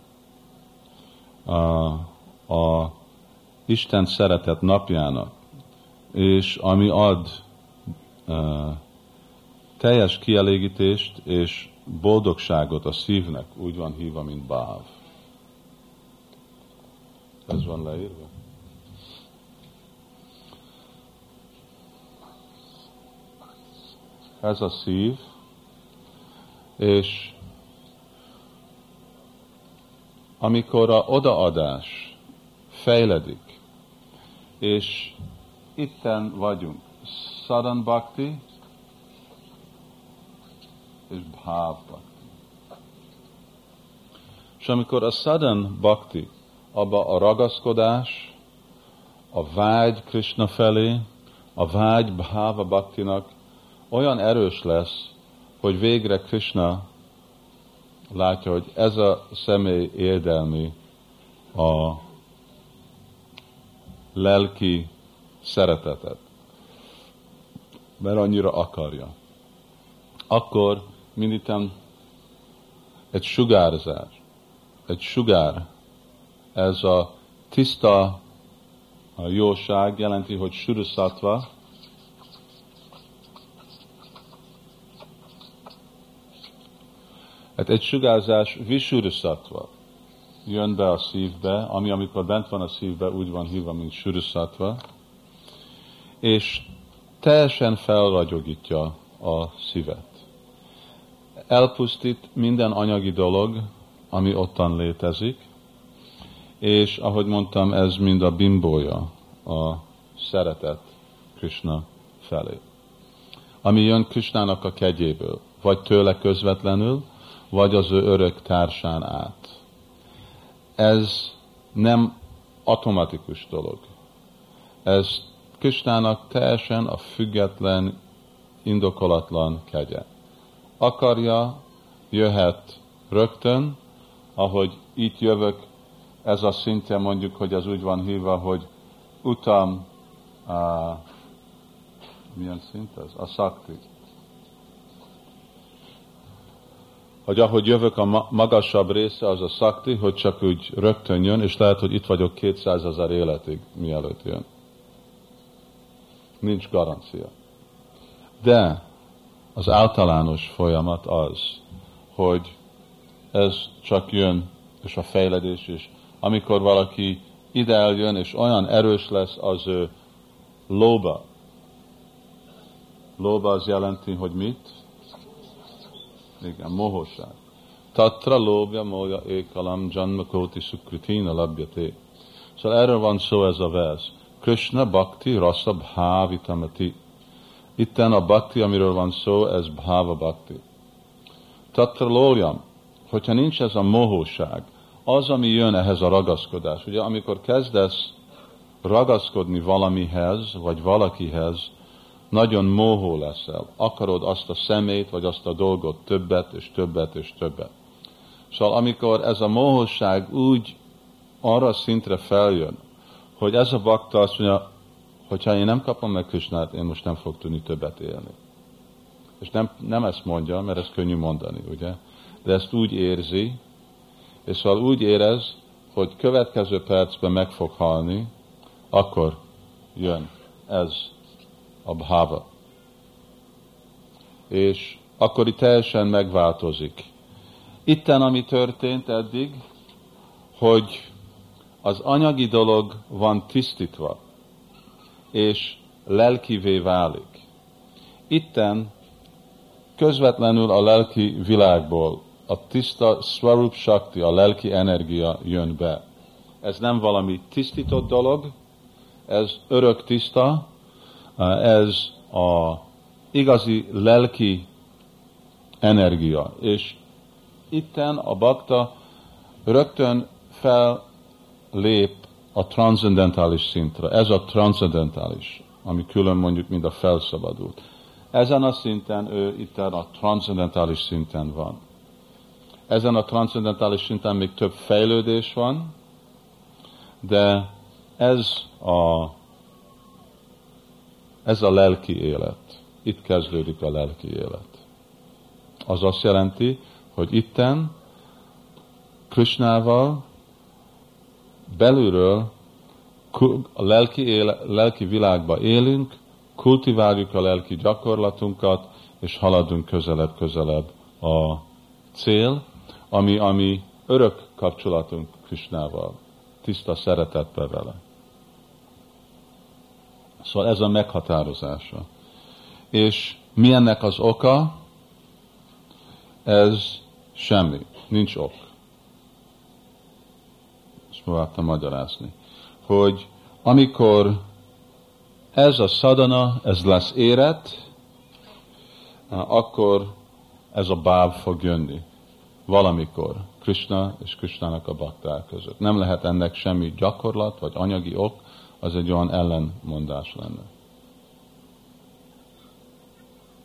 a, a Isten szeretet napjának, és ami ad uh, teljes kielégítést és boldogságot a szívnek, úgy van hívva, mint báv. Ez van leírva? Ez a szív, és amikor a odaadás fejledik, és itten vagyunk, Sadan Bhakti, és Bhav Bhakti. És amikor a Sadhan Bhakti, abba a ragaszkodás, a vágy Krishna felé, a vágy Bhava Bhaktinak olyan erős lesz, hogy végre Krishna látja, hogy ez a személy érdelmi a lelki szeretetet, mert annyira akarja. Akkor minditem egy sugárzás, egy sugár, ez a tiszta a jóság jelenti, hogy suruszatva, Hát egy sugárzás visuruszatva jön be a szívbe, ami amikor bent van a szívbe, úgy van hívva, mint suruszatva, és teljesen felragyogítja a szívet elpusztít minden anyagi dolog, ami ottan létezik, és ahogy mondtam, ez mind a bimbója, a szeretet Krishna felé. Ami jön Krishnának a kegyéből, vagy tőle közvetlenül, vagy az ő örök társán át. Ez nem automatikus dolog. Ez Krishnának teljesen a független, indokolatlan kegye akarja, jöhet rögtön, ahogy itt jövök, ez a szintje mondjuk, hogy az úgy van hívva, hogy utam, a, milyen szint ez? A szakti. Hogy ahogy jövök a magasabb része, az a szakti, hogy csak úgy rögtön jön, és lehet, hogy itt vagyok 200 ezer életig, mielőtt jön. Nincs garancia. De az általános folyamat az, hogy ez csak jön, és a fejledés is. Amikor valaki ide eljön, és olyan erős lesz az ő lóba. Lóba az jelenti, hogy mit? Igen, mohóság. Tatra lóbja mója ékalam janma koti sukritina labjate. Szóval erről van szó ez a vers. Krishna bhakti rasa bhavitamati. Itten a bhakti, amiről van szó, ez bhava bhakti. Tatra lóljam, hogyha nincs ez a mohóság, az, ami jön ehhez a ragaszkodás. Ugye amikor kezdesz ragaszkodni valamihez, vagy valakihez, nagyon mohó leszel. Akarod azt a szemét, vagy azt a dolgot többet, és többet, és többet. Szóval amikor ez a mohóság úgy arra szintre feljön, hogy ez a bakta azt mondja, hogyha én nem kapom meg Krisnát, én most nem fog tudni többet élni. És nem, nem ezt mondja, mert ez könnyű mondani, ugye? De ezt úgy érzi, és szóval úgy érez, hogy következő percben meg fog halni, akkor jön ez a bhava. És akkor itt teljesen megváltozik. Itten, ami történt eddig, hogy az anyagi dolog van tisztítva, és lelkivé válik. Itten közvetlenül a lelki világból a tiszta Swarup Shakti, a lelki energia jön be. Ez nem valami tisztított dolog, ez örök tiszta, ez a igazi lelki energia. És itten a bakta rögtön fellép a transzendentális szintre. Ez a transzendentális, ami külön mondjuk, mint a felszabadult. Ezen a szinten ő itt a transzendentális szinten van. Ezen a transzendentális szinten még több fejlődés van, de ez a, ez a lelki élet. Itt kezdődik a lelki élet. Az azt jelenti, hogy itten Krishnával belülről a lelki, éle, lelki világba élünk, kultiváljuk a lelki gyakorlatunkat, és haladunk közelebb-közelebb a cél, ami, ami örök kapcsolatunk Krisnával, tiszta szeretetbe vele. Szóval ez a meghatározása. És mi ennek az oka? Ez semmi, nincs ok. Próbáltam magyarázni. Hogy amikor ez a szadana, ez lesz éret, akkor ez a báb fog jönni. Valamikor. Krishna és Krishnának a bakták között. Nem lehet ennek semmi gyakorlat, vagy anyagi ok, az egy olyan ellenmondás lenne.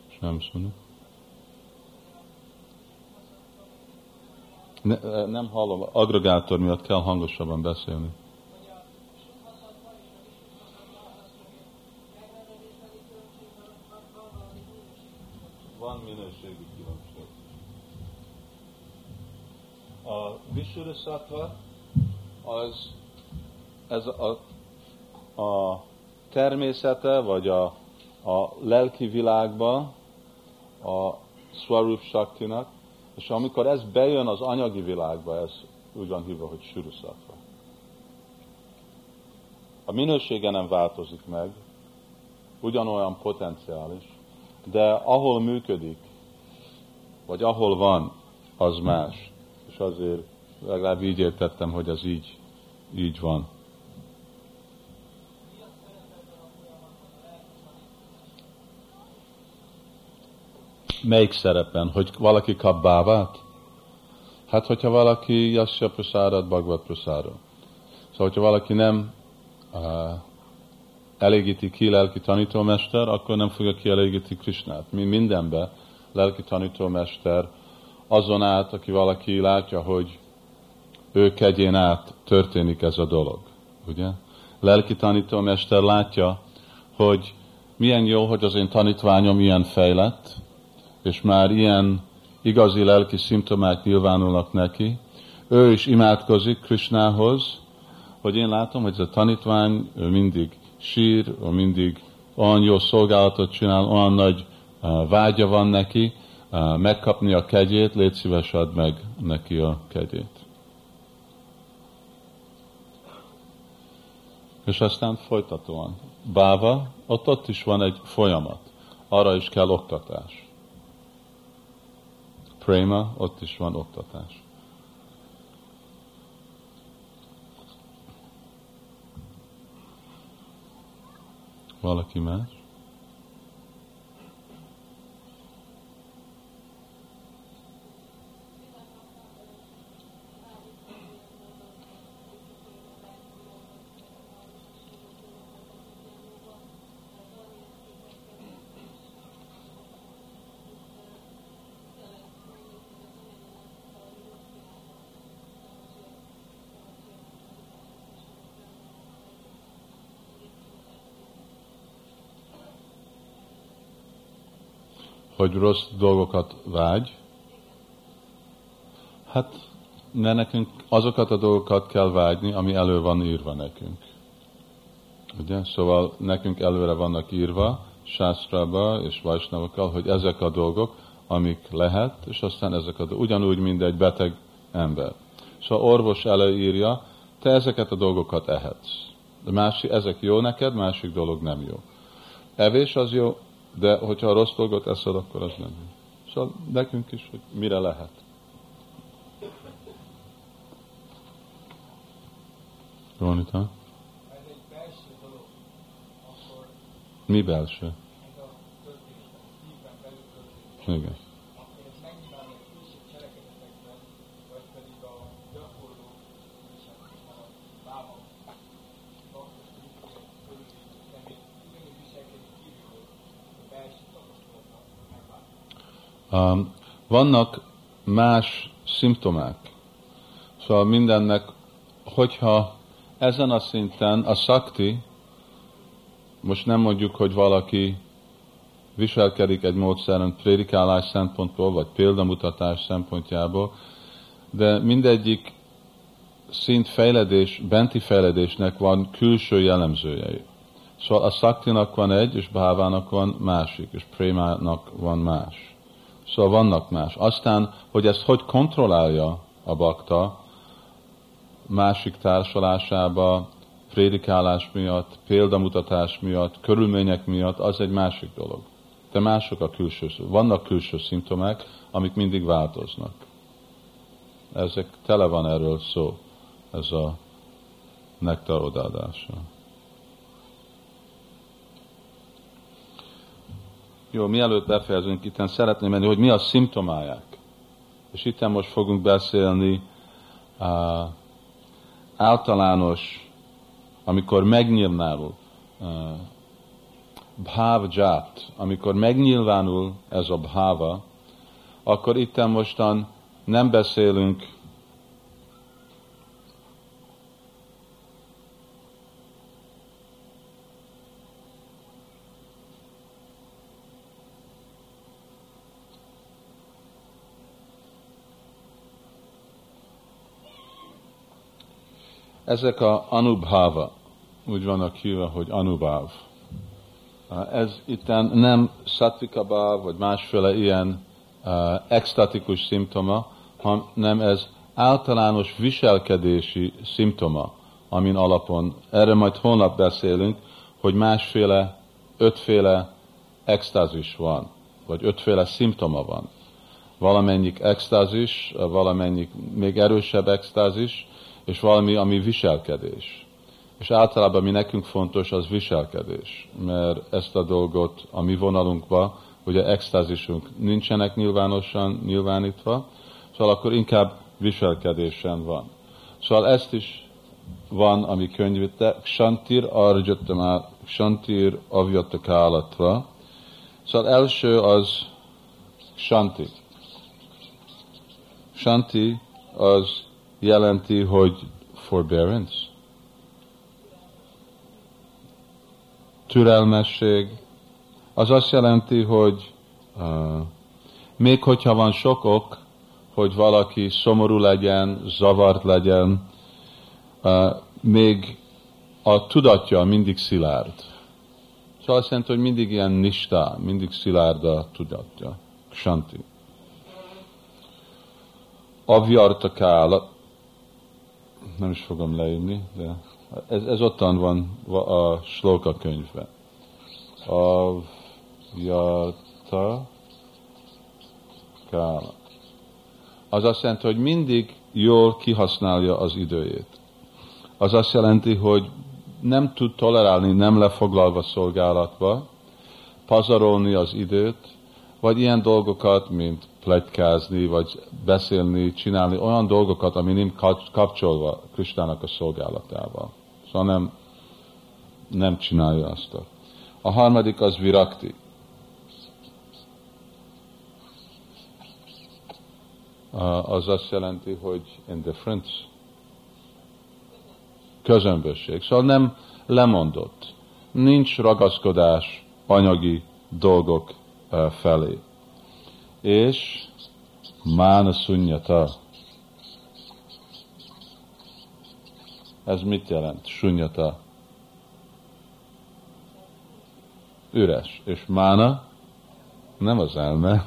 És nem szólni. Ne, nem hallom, agregátor miatt kell hangosabban beszélni. Van minőségi különbség. A Visuddha az ez a a természete, vagy a, a lelki világba a Swarup Shaktinak, és amikor ez bejön az anyagi világba, ez úgy van hívva, hogy Surusattva. A minősége nem változik meg, ugyanolyan potenciális, de ahol működik, vagy ahol van, az más. És azért legalább így értettem, hogy az így, így van. Melyik szerepen? Hogy valaki kap bávát? Hát, hogyha valaki Yasya Prasárat, Bhagavad Prasárat. Szóval, hogyha valaki nem uh, elégíti ki lelki tanítómester, akkor nem fogja kielégíti Krisnát. Mi mindenbe lelki tanítómester azon át, aki valaki látja, hogy ő kegyén át történik ez a dolog. Ugye? Lelki tanítómester látja, hogy milyen jó, hogy az én tanítványom ilyen fejlett, és már ilyen igazi lelki szimptomák nyilvánulnak neki, ő is imádkozik Krishnához, hogy én látom, hogy ez a tanítvány ő mindig sír, ő mindig olyan jó szolgálatot csinál, olyan nagy uh, vágya van neki, uh, megkapni a kegyét, légy szíves add meg neki a kegyét. És aztán folytatóan. Báva, ott, ott is van egy folyamat. Arra is kell oktatás prema, ott is van oktatás. Valaki más? Hogy rossz dolgokat vágy, hát ne nekünk azokat a dolgokat kell vágyni, ami elő van írva nekünk. Ugye? Szóval nekünk előre vannak írva, sásztrába és vajsnavakkal, hogy ezek a dolgok, amik lehet, és aztán ezek a dolgok, ugyanúgy, mint egy beteg ember. Szóval orvos előírja, te ezeket a dolgokat ehetsz. De másik, ezek jó neked, másik dolog nem jó. Evés az jó, de hogyha a rossz dolgot eszed, akkor az nem. Szóval nekünk is, hogy mire lehet. Ronita? Mi belső? Igen. Vannak más szimptomák. Szóval mindennek, hogyha ezen a szinten a szakti, most nem mondjuk, hogy valaki viselkedik egy módszeren prédikálás szempontból, vagy példamutatás szempontjából, de mindegyik szint fejledés, benti fejledésnek van külső jellemzőjei. Szóval a szaktinak van egy, és bhávának van másik, és prémának van más. Szóval vannak más. Aztán, hogy ezt hogy kontrollálja a bakta, másik társalásába, prédikálás miatt, példamutatás miatt, körülmények miatt, az egy másik dolog. De mások a külső, vannak külső szimptomák, amik mindig változnak. Ezek tele van erről szó, ez a nektar. Jó, mielőtt befejezünk, itt szeretném menni, hogy mi a szimptomáják. És itt most fogunk beszélni uh, általános, amikor megnyilvánul uh, bhavját, amikor megnyilvánul ez a bhava, akkor itt mostan nem beszélünk Ezek a anubhava, úgy vannak hívva, hogy anubhav. Ez itt nem bhav, vagy másféle ilyen uh, extatikus szimptoma, hanem ez általános viselkedési szimptoma, amin alapon, erre majd holnap beszélünk, hogy másféle, ötféle extázis van, vagy ötféle szimptoma van. Valamennyik extázis, valamennyik még erősebb extázis, és valami, ami viselkedés. És általában mi nekünk fontos, az viselkedés, mert ezt a dolgot a mi vonalunkba, ugye extázisunk nincsenek nyilvánosan nyilvánítva, szóval akkor inkább viselkedésen van. Szóval ezt is van, ami könyvite, Shantir Arjatama, Shantir Avyatakálatra. Szóval első az Shanti. Shanti az jelenti, hogy forbearance, türelmesség, az azt jelenti, hogy uh, még hogyha van sok ok, hogy valaki szomorú legyen, zavart legyen, uh, még a tudatja mindig szilárd. Szóval azt jelenti, hogy mindig ilyen nistá, mindig szilárd a tudatja. Shanti. Avyartakál, nem is fogom leírni, de ez, ez ottan van a slóka könyvben. A jata kála. Az azt jelenti, hogy mindig jól kihasználja az időjét. Az azt jelenti, hogy nem tud tolerálni, nem lefoglalva szolgálatba, pazarolni az időt, vagy ilyen dolgokat, mint plegykázni, vagy beszélni, csinálni olyan dolgokat, ami nem kapcsolva Kristának a szolgálatával. Szóval nem, nem csinálja azt. A harmadik az virakti. Az azt jelenti, hogy indifference. Közömbösség. Szóval nem lemondott. Nincs ragaszkodás anyagi dolgok felé. És mána sunyata. Ez mit jelent? Sunyata. Üres. És mána nem az elme.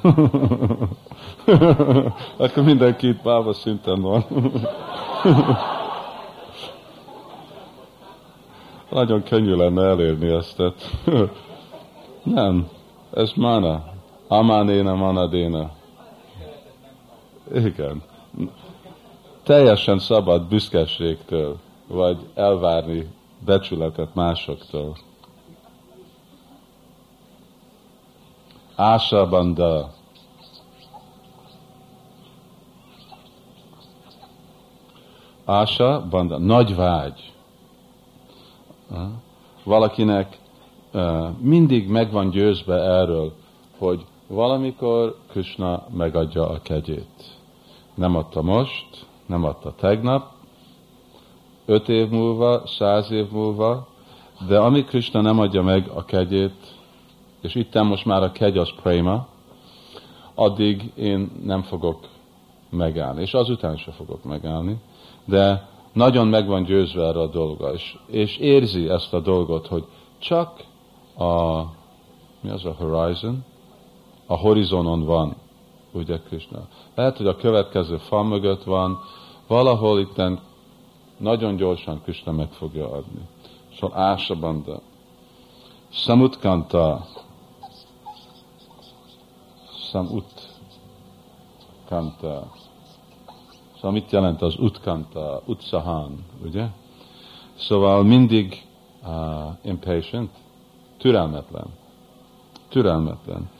Akkor mindenki itt bába szinten van. Nagyon könnyű lenne elérni ezt. Nem, ez mana. Amánéna, manadéna. Igen. Teljesen szabad büszkeségtől, vagy elvárni becsületet másoktól. Ása banda. Ása banda. Nagy vágy. Valakinek mindig meg van győzve erről, hogy valamikor Krishna megadja a kegyét. Nem adta most, nem adta tegnap, öt év múlva, száz év múlva, de amíg Krishna nem adja meg a kegyét, és itt most már a kegy az prema, addig én nem fogok megállni, és azután sem fogok megállni, de nagyon meg van győzve erre a dolga, és, és érzi ezt a dolgot, hogy csak a, mi az a horizon? A horizonon van, ugye Krishna. Lehet, hogy a következő fal mögött van, valahol itt nagyon gyorsan Krishna meg fogja adni. Szóval Ásabanda. Samutkanta. Samut. Kanta. Szóval mit jelent az utkanta, utsahan, ugye? Szóval mindig uh, impatient, türelmetlen. Türelmetlen.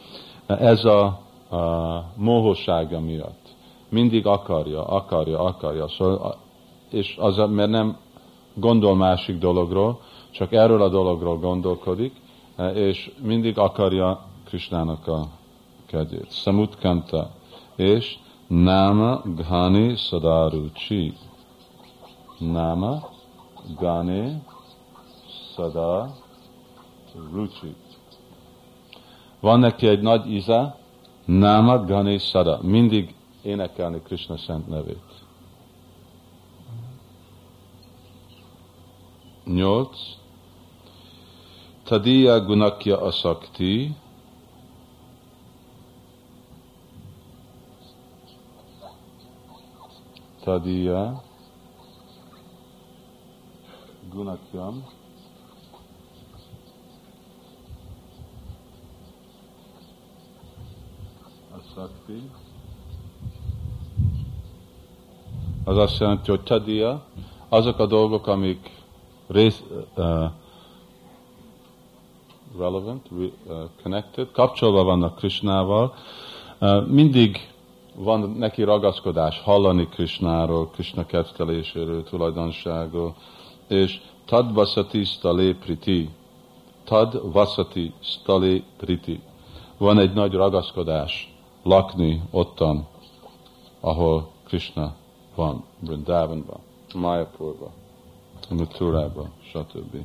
Ez a, a mohósága miatt. Mindig akarja, akarja, akarja. Szóval, és az, mert nem gondol másik dologról, csak erről a dologról gondolkodik, és mindig akarja Krisnának a kegyét. Samutkanta. És Nama Ghani Sadaruchi. Nama Gane Sada Ruchi. Van neki egy nagy íze, Nama Gane Sada. Mindig énekelni Krishna szent nevét. Nyolc. Tadiya Gunakya Asakti. Tadiya Gunakyam Asakti az azt jelenti, hogy tadia, azok a dolgok, amik rész, uh, relevant, uh, connected, kapcsolva vannak Krishnával, uh, mindig van neki ragaszkodás hallani Krishnáról, Krishna ketteléséről, tulajdonságról, és tad vasati stale priti, tad vasati stale priti. Van egy nagy ragaszkodás lakni ottan, ahol Krishna van, Vrindavanban, Mayapurban, Mathurában, stb.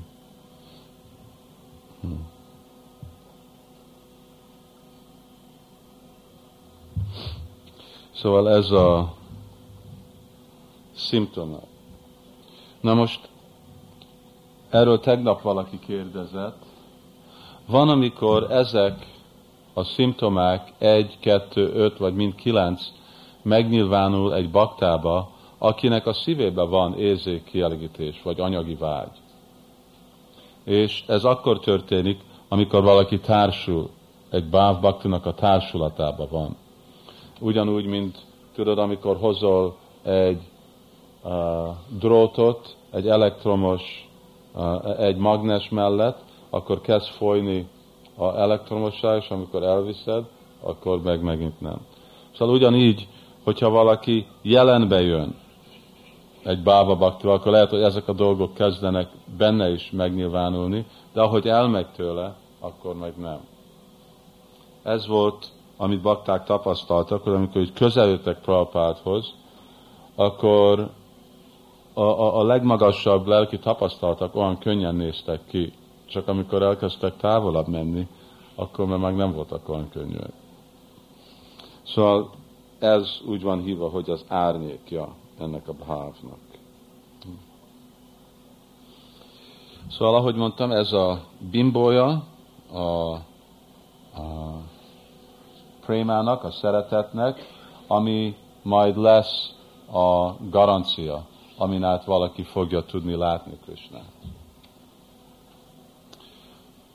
Hmm. Szóval ez a szimptoma. Na most, erről tegnap valaki kérdezett, van, amikor ezek a szimptomák egy, kettő, öt vagy mind kilenc megnyilvánul egy baktába, akinek a szívébe van érzékkielégítés, vagy anyagi vágy. És ez akkor történik, amikor valaki társul, egy báv baktinak a társulatába van ugyanúgy, mint tudod, amikor hozol egy uh, drótot, egy elektromos, uh, egy magnes mellett, akkor kezd folyni a elektromosság, és amikor elviszed, akkor meg megint nem. Szóval ugyanígy, hogyha valaki jelenbe jön egy bába baktival, akkor lehet, hogy ezek a dolgok kezdenek benne is megnyilvánulni, de ahogy elmegy tőle, akkor meg nem. Ez volt amit bakták tapasztaltak, hogy amikor így közelültek Prabhupádhoz, akkor a, a, a legmagasabb lelki tapasztaltak olyan könnyen néztek ki, csak amikor elkezdtek távolabb menni, akkor már meg nem voltak olyan könnyűek. Szóval ez úgy van hívva, hogy az árnyékja ennek a bhávnak. Szóval, ahogy mondtam, ez a bimbója a, a prémának, a szeretetnek, ami majd lesz a garancia, amin át valaki fogja tudni látni Krishnát.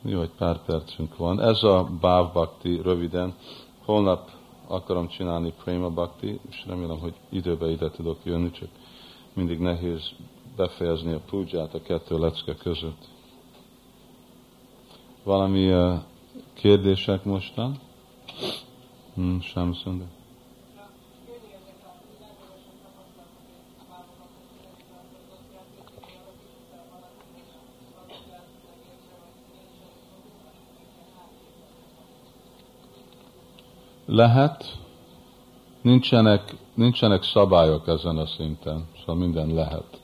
Jó, egy pár percünk van. Ez a Báv Bhakti röviden. Holnap akarom csinálni Prema Bhakti, és remélem, hogy időbe ide tudok jönni, csak mindig nehéz befejezni a púdzsát a kettő lecke között. Valami uh, kérdések mostan? Hmm, sem szündek. Lehet, nincsenek, nincsenek szabályok ezen a szinten, szóval minden lehet.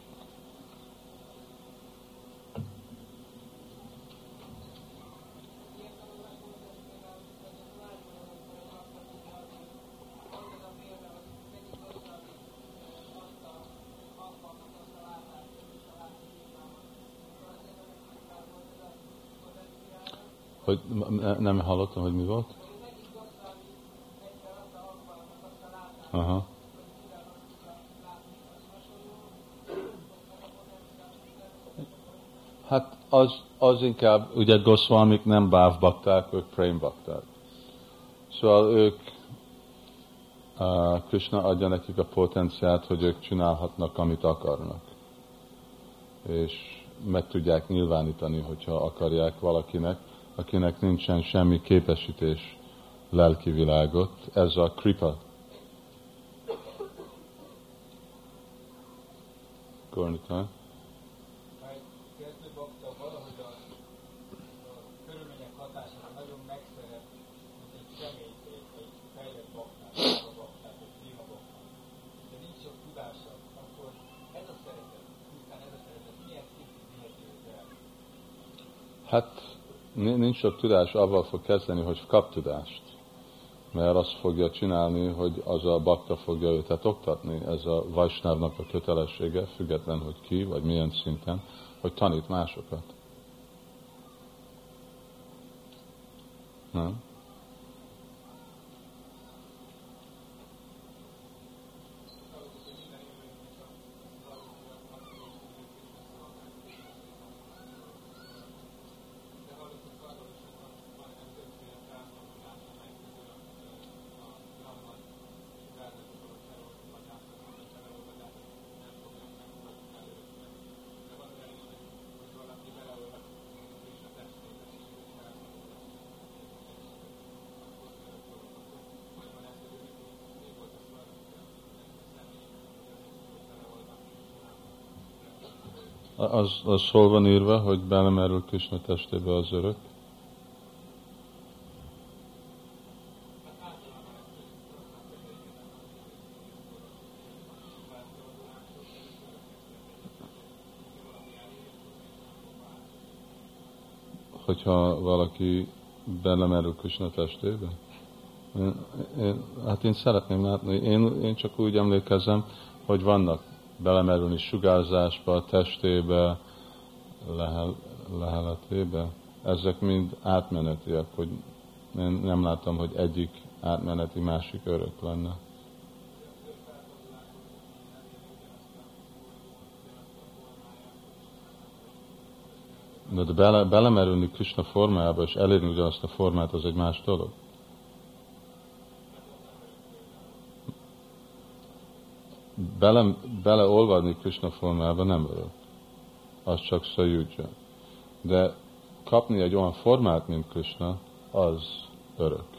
Hogy nem hallottam, hogy mi volt? Aha. Hát az, az inkább, ugye Goswamik nem bávbakták, ők prémbakták. Szóval ők, uh, Krishna adja nekik a potenciát, hogy ők csinálhatnak, amit akarnak. És meg tudják nyilvánítani, hogyha akarják valakinek, akinek nincsen semmi képesítés lelki világot. Ez a kripa Gornikán. Hát nincs sok tudás, avval fog kezdeni, hogy kap tudást mert azt fogja csinálni, hogy az a bakta fogja őtet oktatni. Ez a Vajsnávnak a kötelessége, független, hogy ki, vagy milyen szinten, hogy tanít másokat. Nem? Az, az hol van írva, hogy belemerül Krishna testébe az örök? hogyha valaki belemerül Krishna testébe? Én, én, hát én szeretném látni, én, én csak úgy emlékezem, hogy vannak belemerülni sugárzásba, a testébe, lehel, leheletébe. Ezek mind átmenetiek, hogy én nem látom, hogy egyik átmeneti, másik örök lenne. De, bele, belemerülni Krishna formájába és elérni ugyanazt a formát, az egy más dolog. Bele, beleolvadni Krishna formába nem örök. Az csak szajúdzsa. De kapni egy olyan formát, mint Krishna, az örök.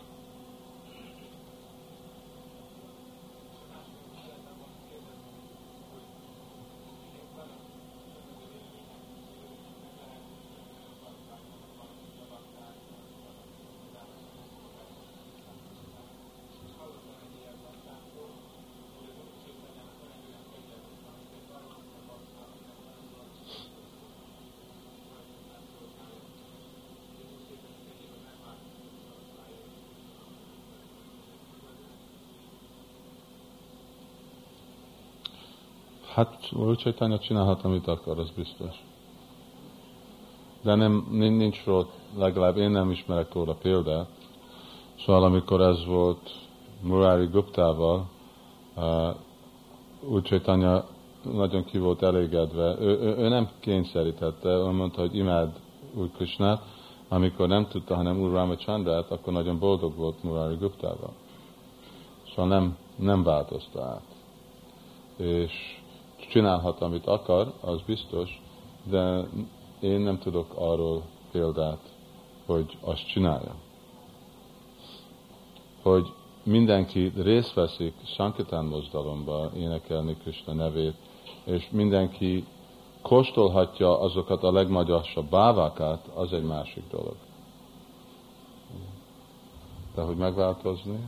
Hát Úr Csaitanya csinálhat, amit akar, az biztos. De nem, nincs róla, legalább én nem ismerek róla példát. Szóval amikor ez volt Murari Guptával, uh, Úr Csaitanya nagyon ki volt elégedve. Ő, ő, ő nem kényszerítette, ő mondta, hogy imád Úr Krishnát, amikor nem tudta, hanem Úr Ramachandrát, akkor nagyon boldog volt Murari Guptával. Szóval nem, nem változta át. És csinálhat, amit akar, az biztos, de én nem tudok arról példát, hogy azt csinálja. Hogy mindenki részt veszik Sankitán mozdalomba énekelni Krishna nevét, és mindenki kóstolhatja azokat a legmagyasabb bávákat, az egy másik dolog. De hogy megváltozni,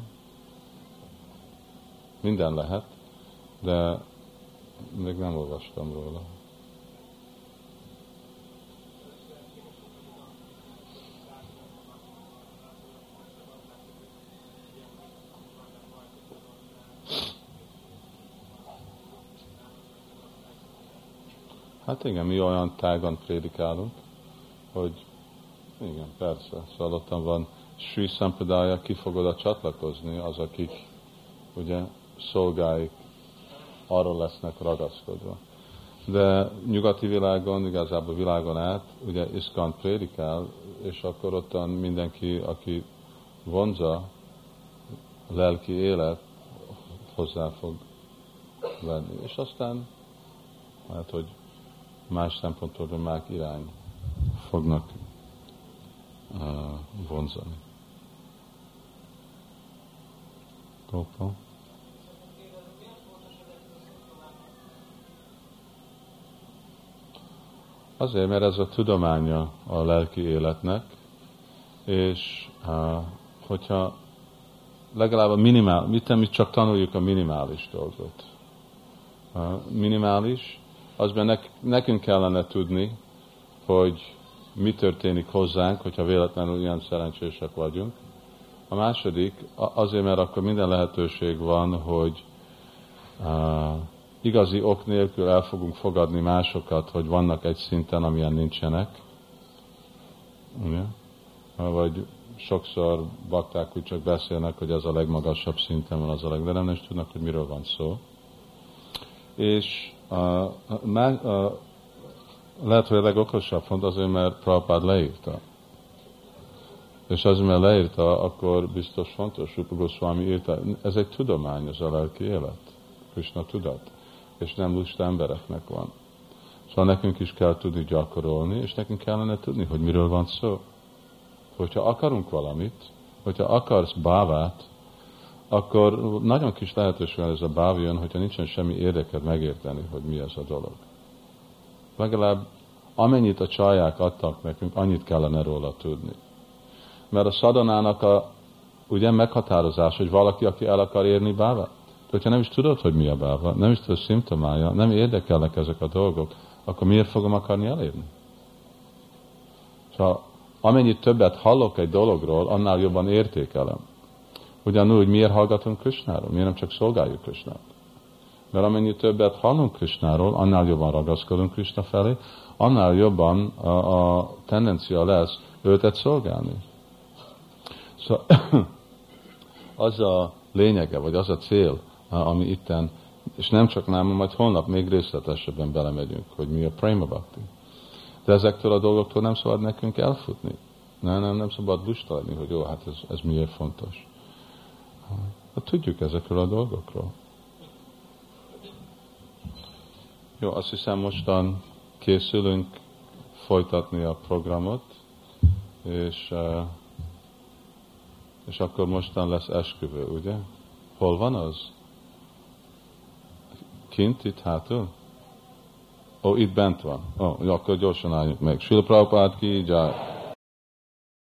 minden lehet, de még nem olvastam róla. Hát igen, mi olyan tágan prédikálunk, hogy igen, persze. Szóval ott van Sri Sampradaya, ki fog oda csatlakozni, az, akik ugye szolgáik arról lesznek ragaszkodva. De nyugati világon, igazából világon át, ugye Iskant prédikál, és akkor ottan mindenki, aki vonza lelki élet, hozzá fog venni. És aztán, hát, hogy más szempontból már irány fognak uh, vonzani. Gópa. Azért, mert ez a tudománya a lelki életnek, és hogyha legalább a minimál, mit mi csak tanuljuk a minimális dolgot. Minimális, azban nekünk kellene tudni, hogy mi történik hozzánk, hogyha véletlenül ilyen szerencsések vagyunk. A második, azért, mert akkor minden lehetőség van, hogy igazi ok nélkül el fogunk fogadni másokat, hogy vannak egy szinten, amilyen nincsenek. Ugye? Vagy sokszor bakták úgy csak beszélnek, hogy az a legmagasabb szinten van az a leg, de nem is tudnak, hogy miről van szó. És a, a, a, lehet, hogy a legokosabb font azért, mert Prabhupád leírta. És az, mert leírta, akkor biztos fontos, Rupa Goswami írta, ez egy tudomány, ez a lelki élet, Krishna tudat, és nem lusta embereknek van. Szóval nekünk is kell tudni gyakorolni, és nekünk kellene tudni, hogy miről van szó. Hogyha akarunk valamit, hogyha akarsz bávát, akkor nagyon kis lehetőség van ez a báv jön, hogyha nincsen semmi érdeked megérteni, hogy mi ez a dolog. Legalább amennyit a csaják adtak nekünk, annyit kellene róla tudni. Mert a szadanának a ugye meghatározás, hogy valaki, aki el akar érni bávát, hogyha nem is tudod, hogy mi a báva, nem is tudod szimptomája, nem érdekelnek ezek a dolgok, akkor miért fogom akarni elérni? Szóval amennyit többet hallok egy dologról, annál jobban értékelem. Ugyanúgy miért hallgatunk Krisnáról? Miért nem csak szolgáljuk Krisnát? Mert amennyi többet hallunk Krisnáról, annál jobban ragaszkodunk Krishna felé, annál jobban a, a tendencia lesz őtet szolgálni. Szóval az a lényege, vagy az a cél, ami itten, és nem csak nálam, majd holnap még részletesebben belemegyünk, hogy mi a Prima Bhakti. De ezektől a dolgoktól nem szabad nekünk elfutni. Nem, nem, nem szabad lusta lenni, hogy jó, hát ez, ez miért fontos. Hát tudjuk ezekről a dolgokról. Jó, azt hiszem mostan készülünk folytatni a programot, és, eh, és akkor mostan lesz esküvő, ugye? Hol van az? Kint, itt hátul? Ó, itt bent van. Ó, akkor gyorsan álljunk meg. Sila Prabhupád ki, jár.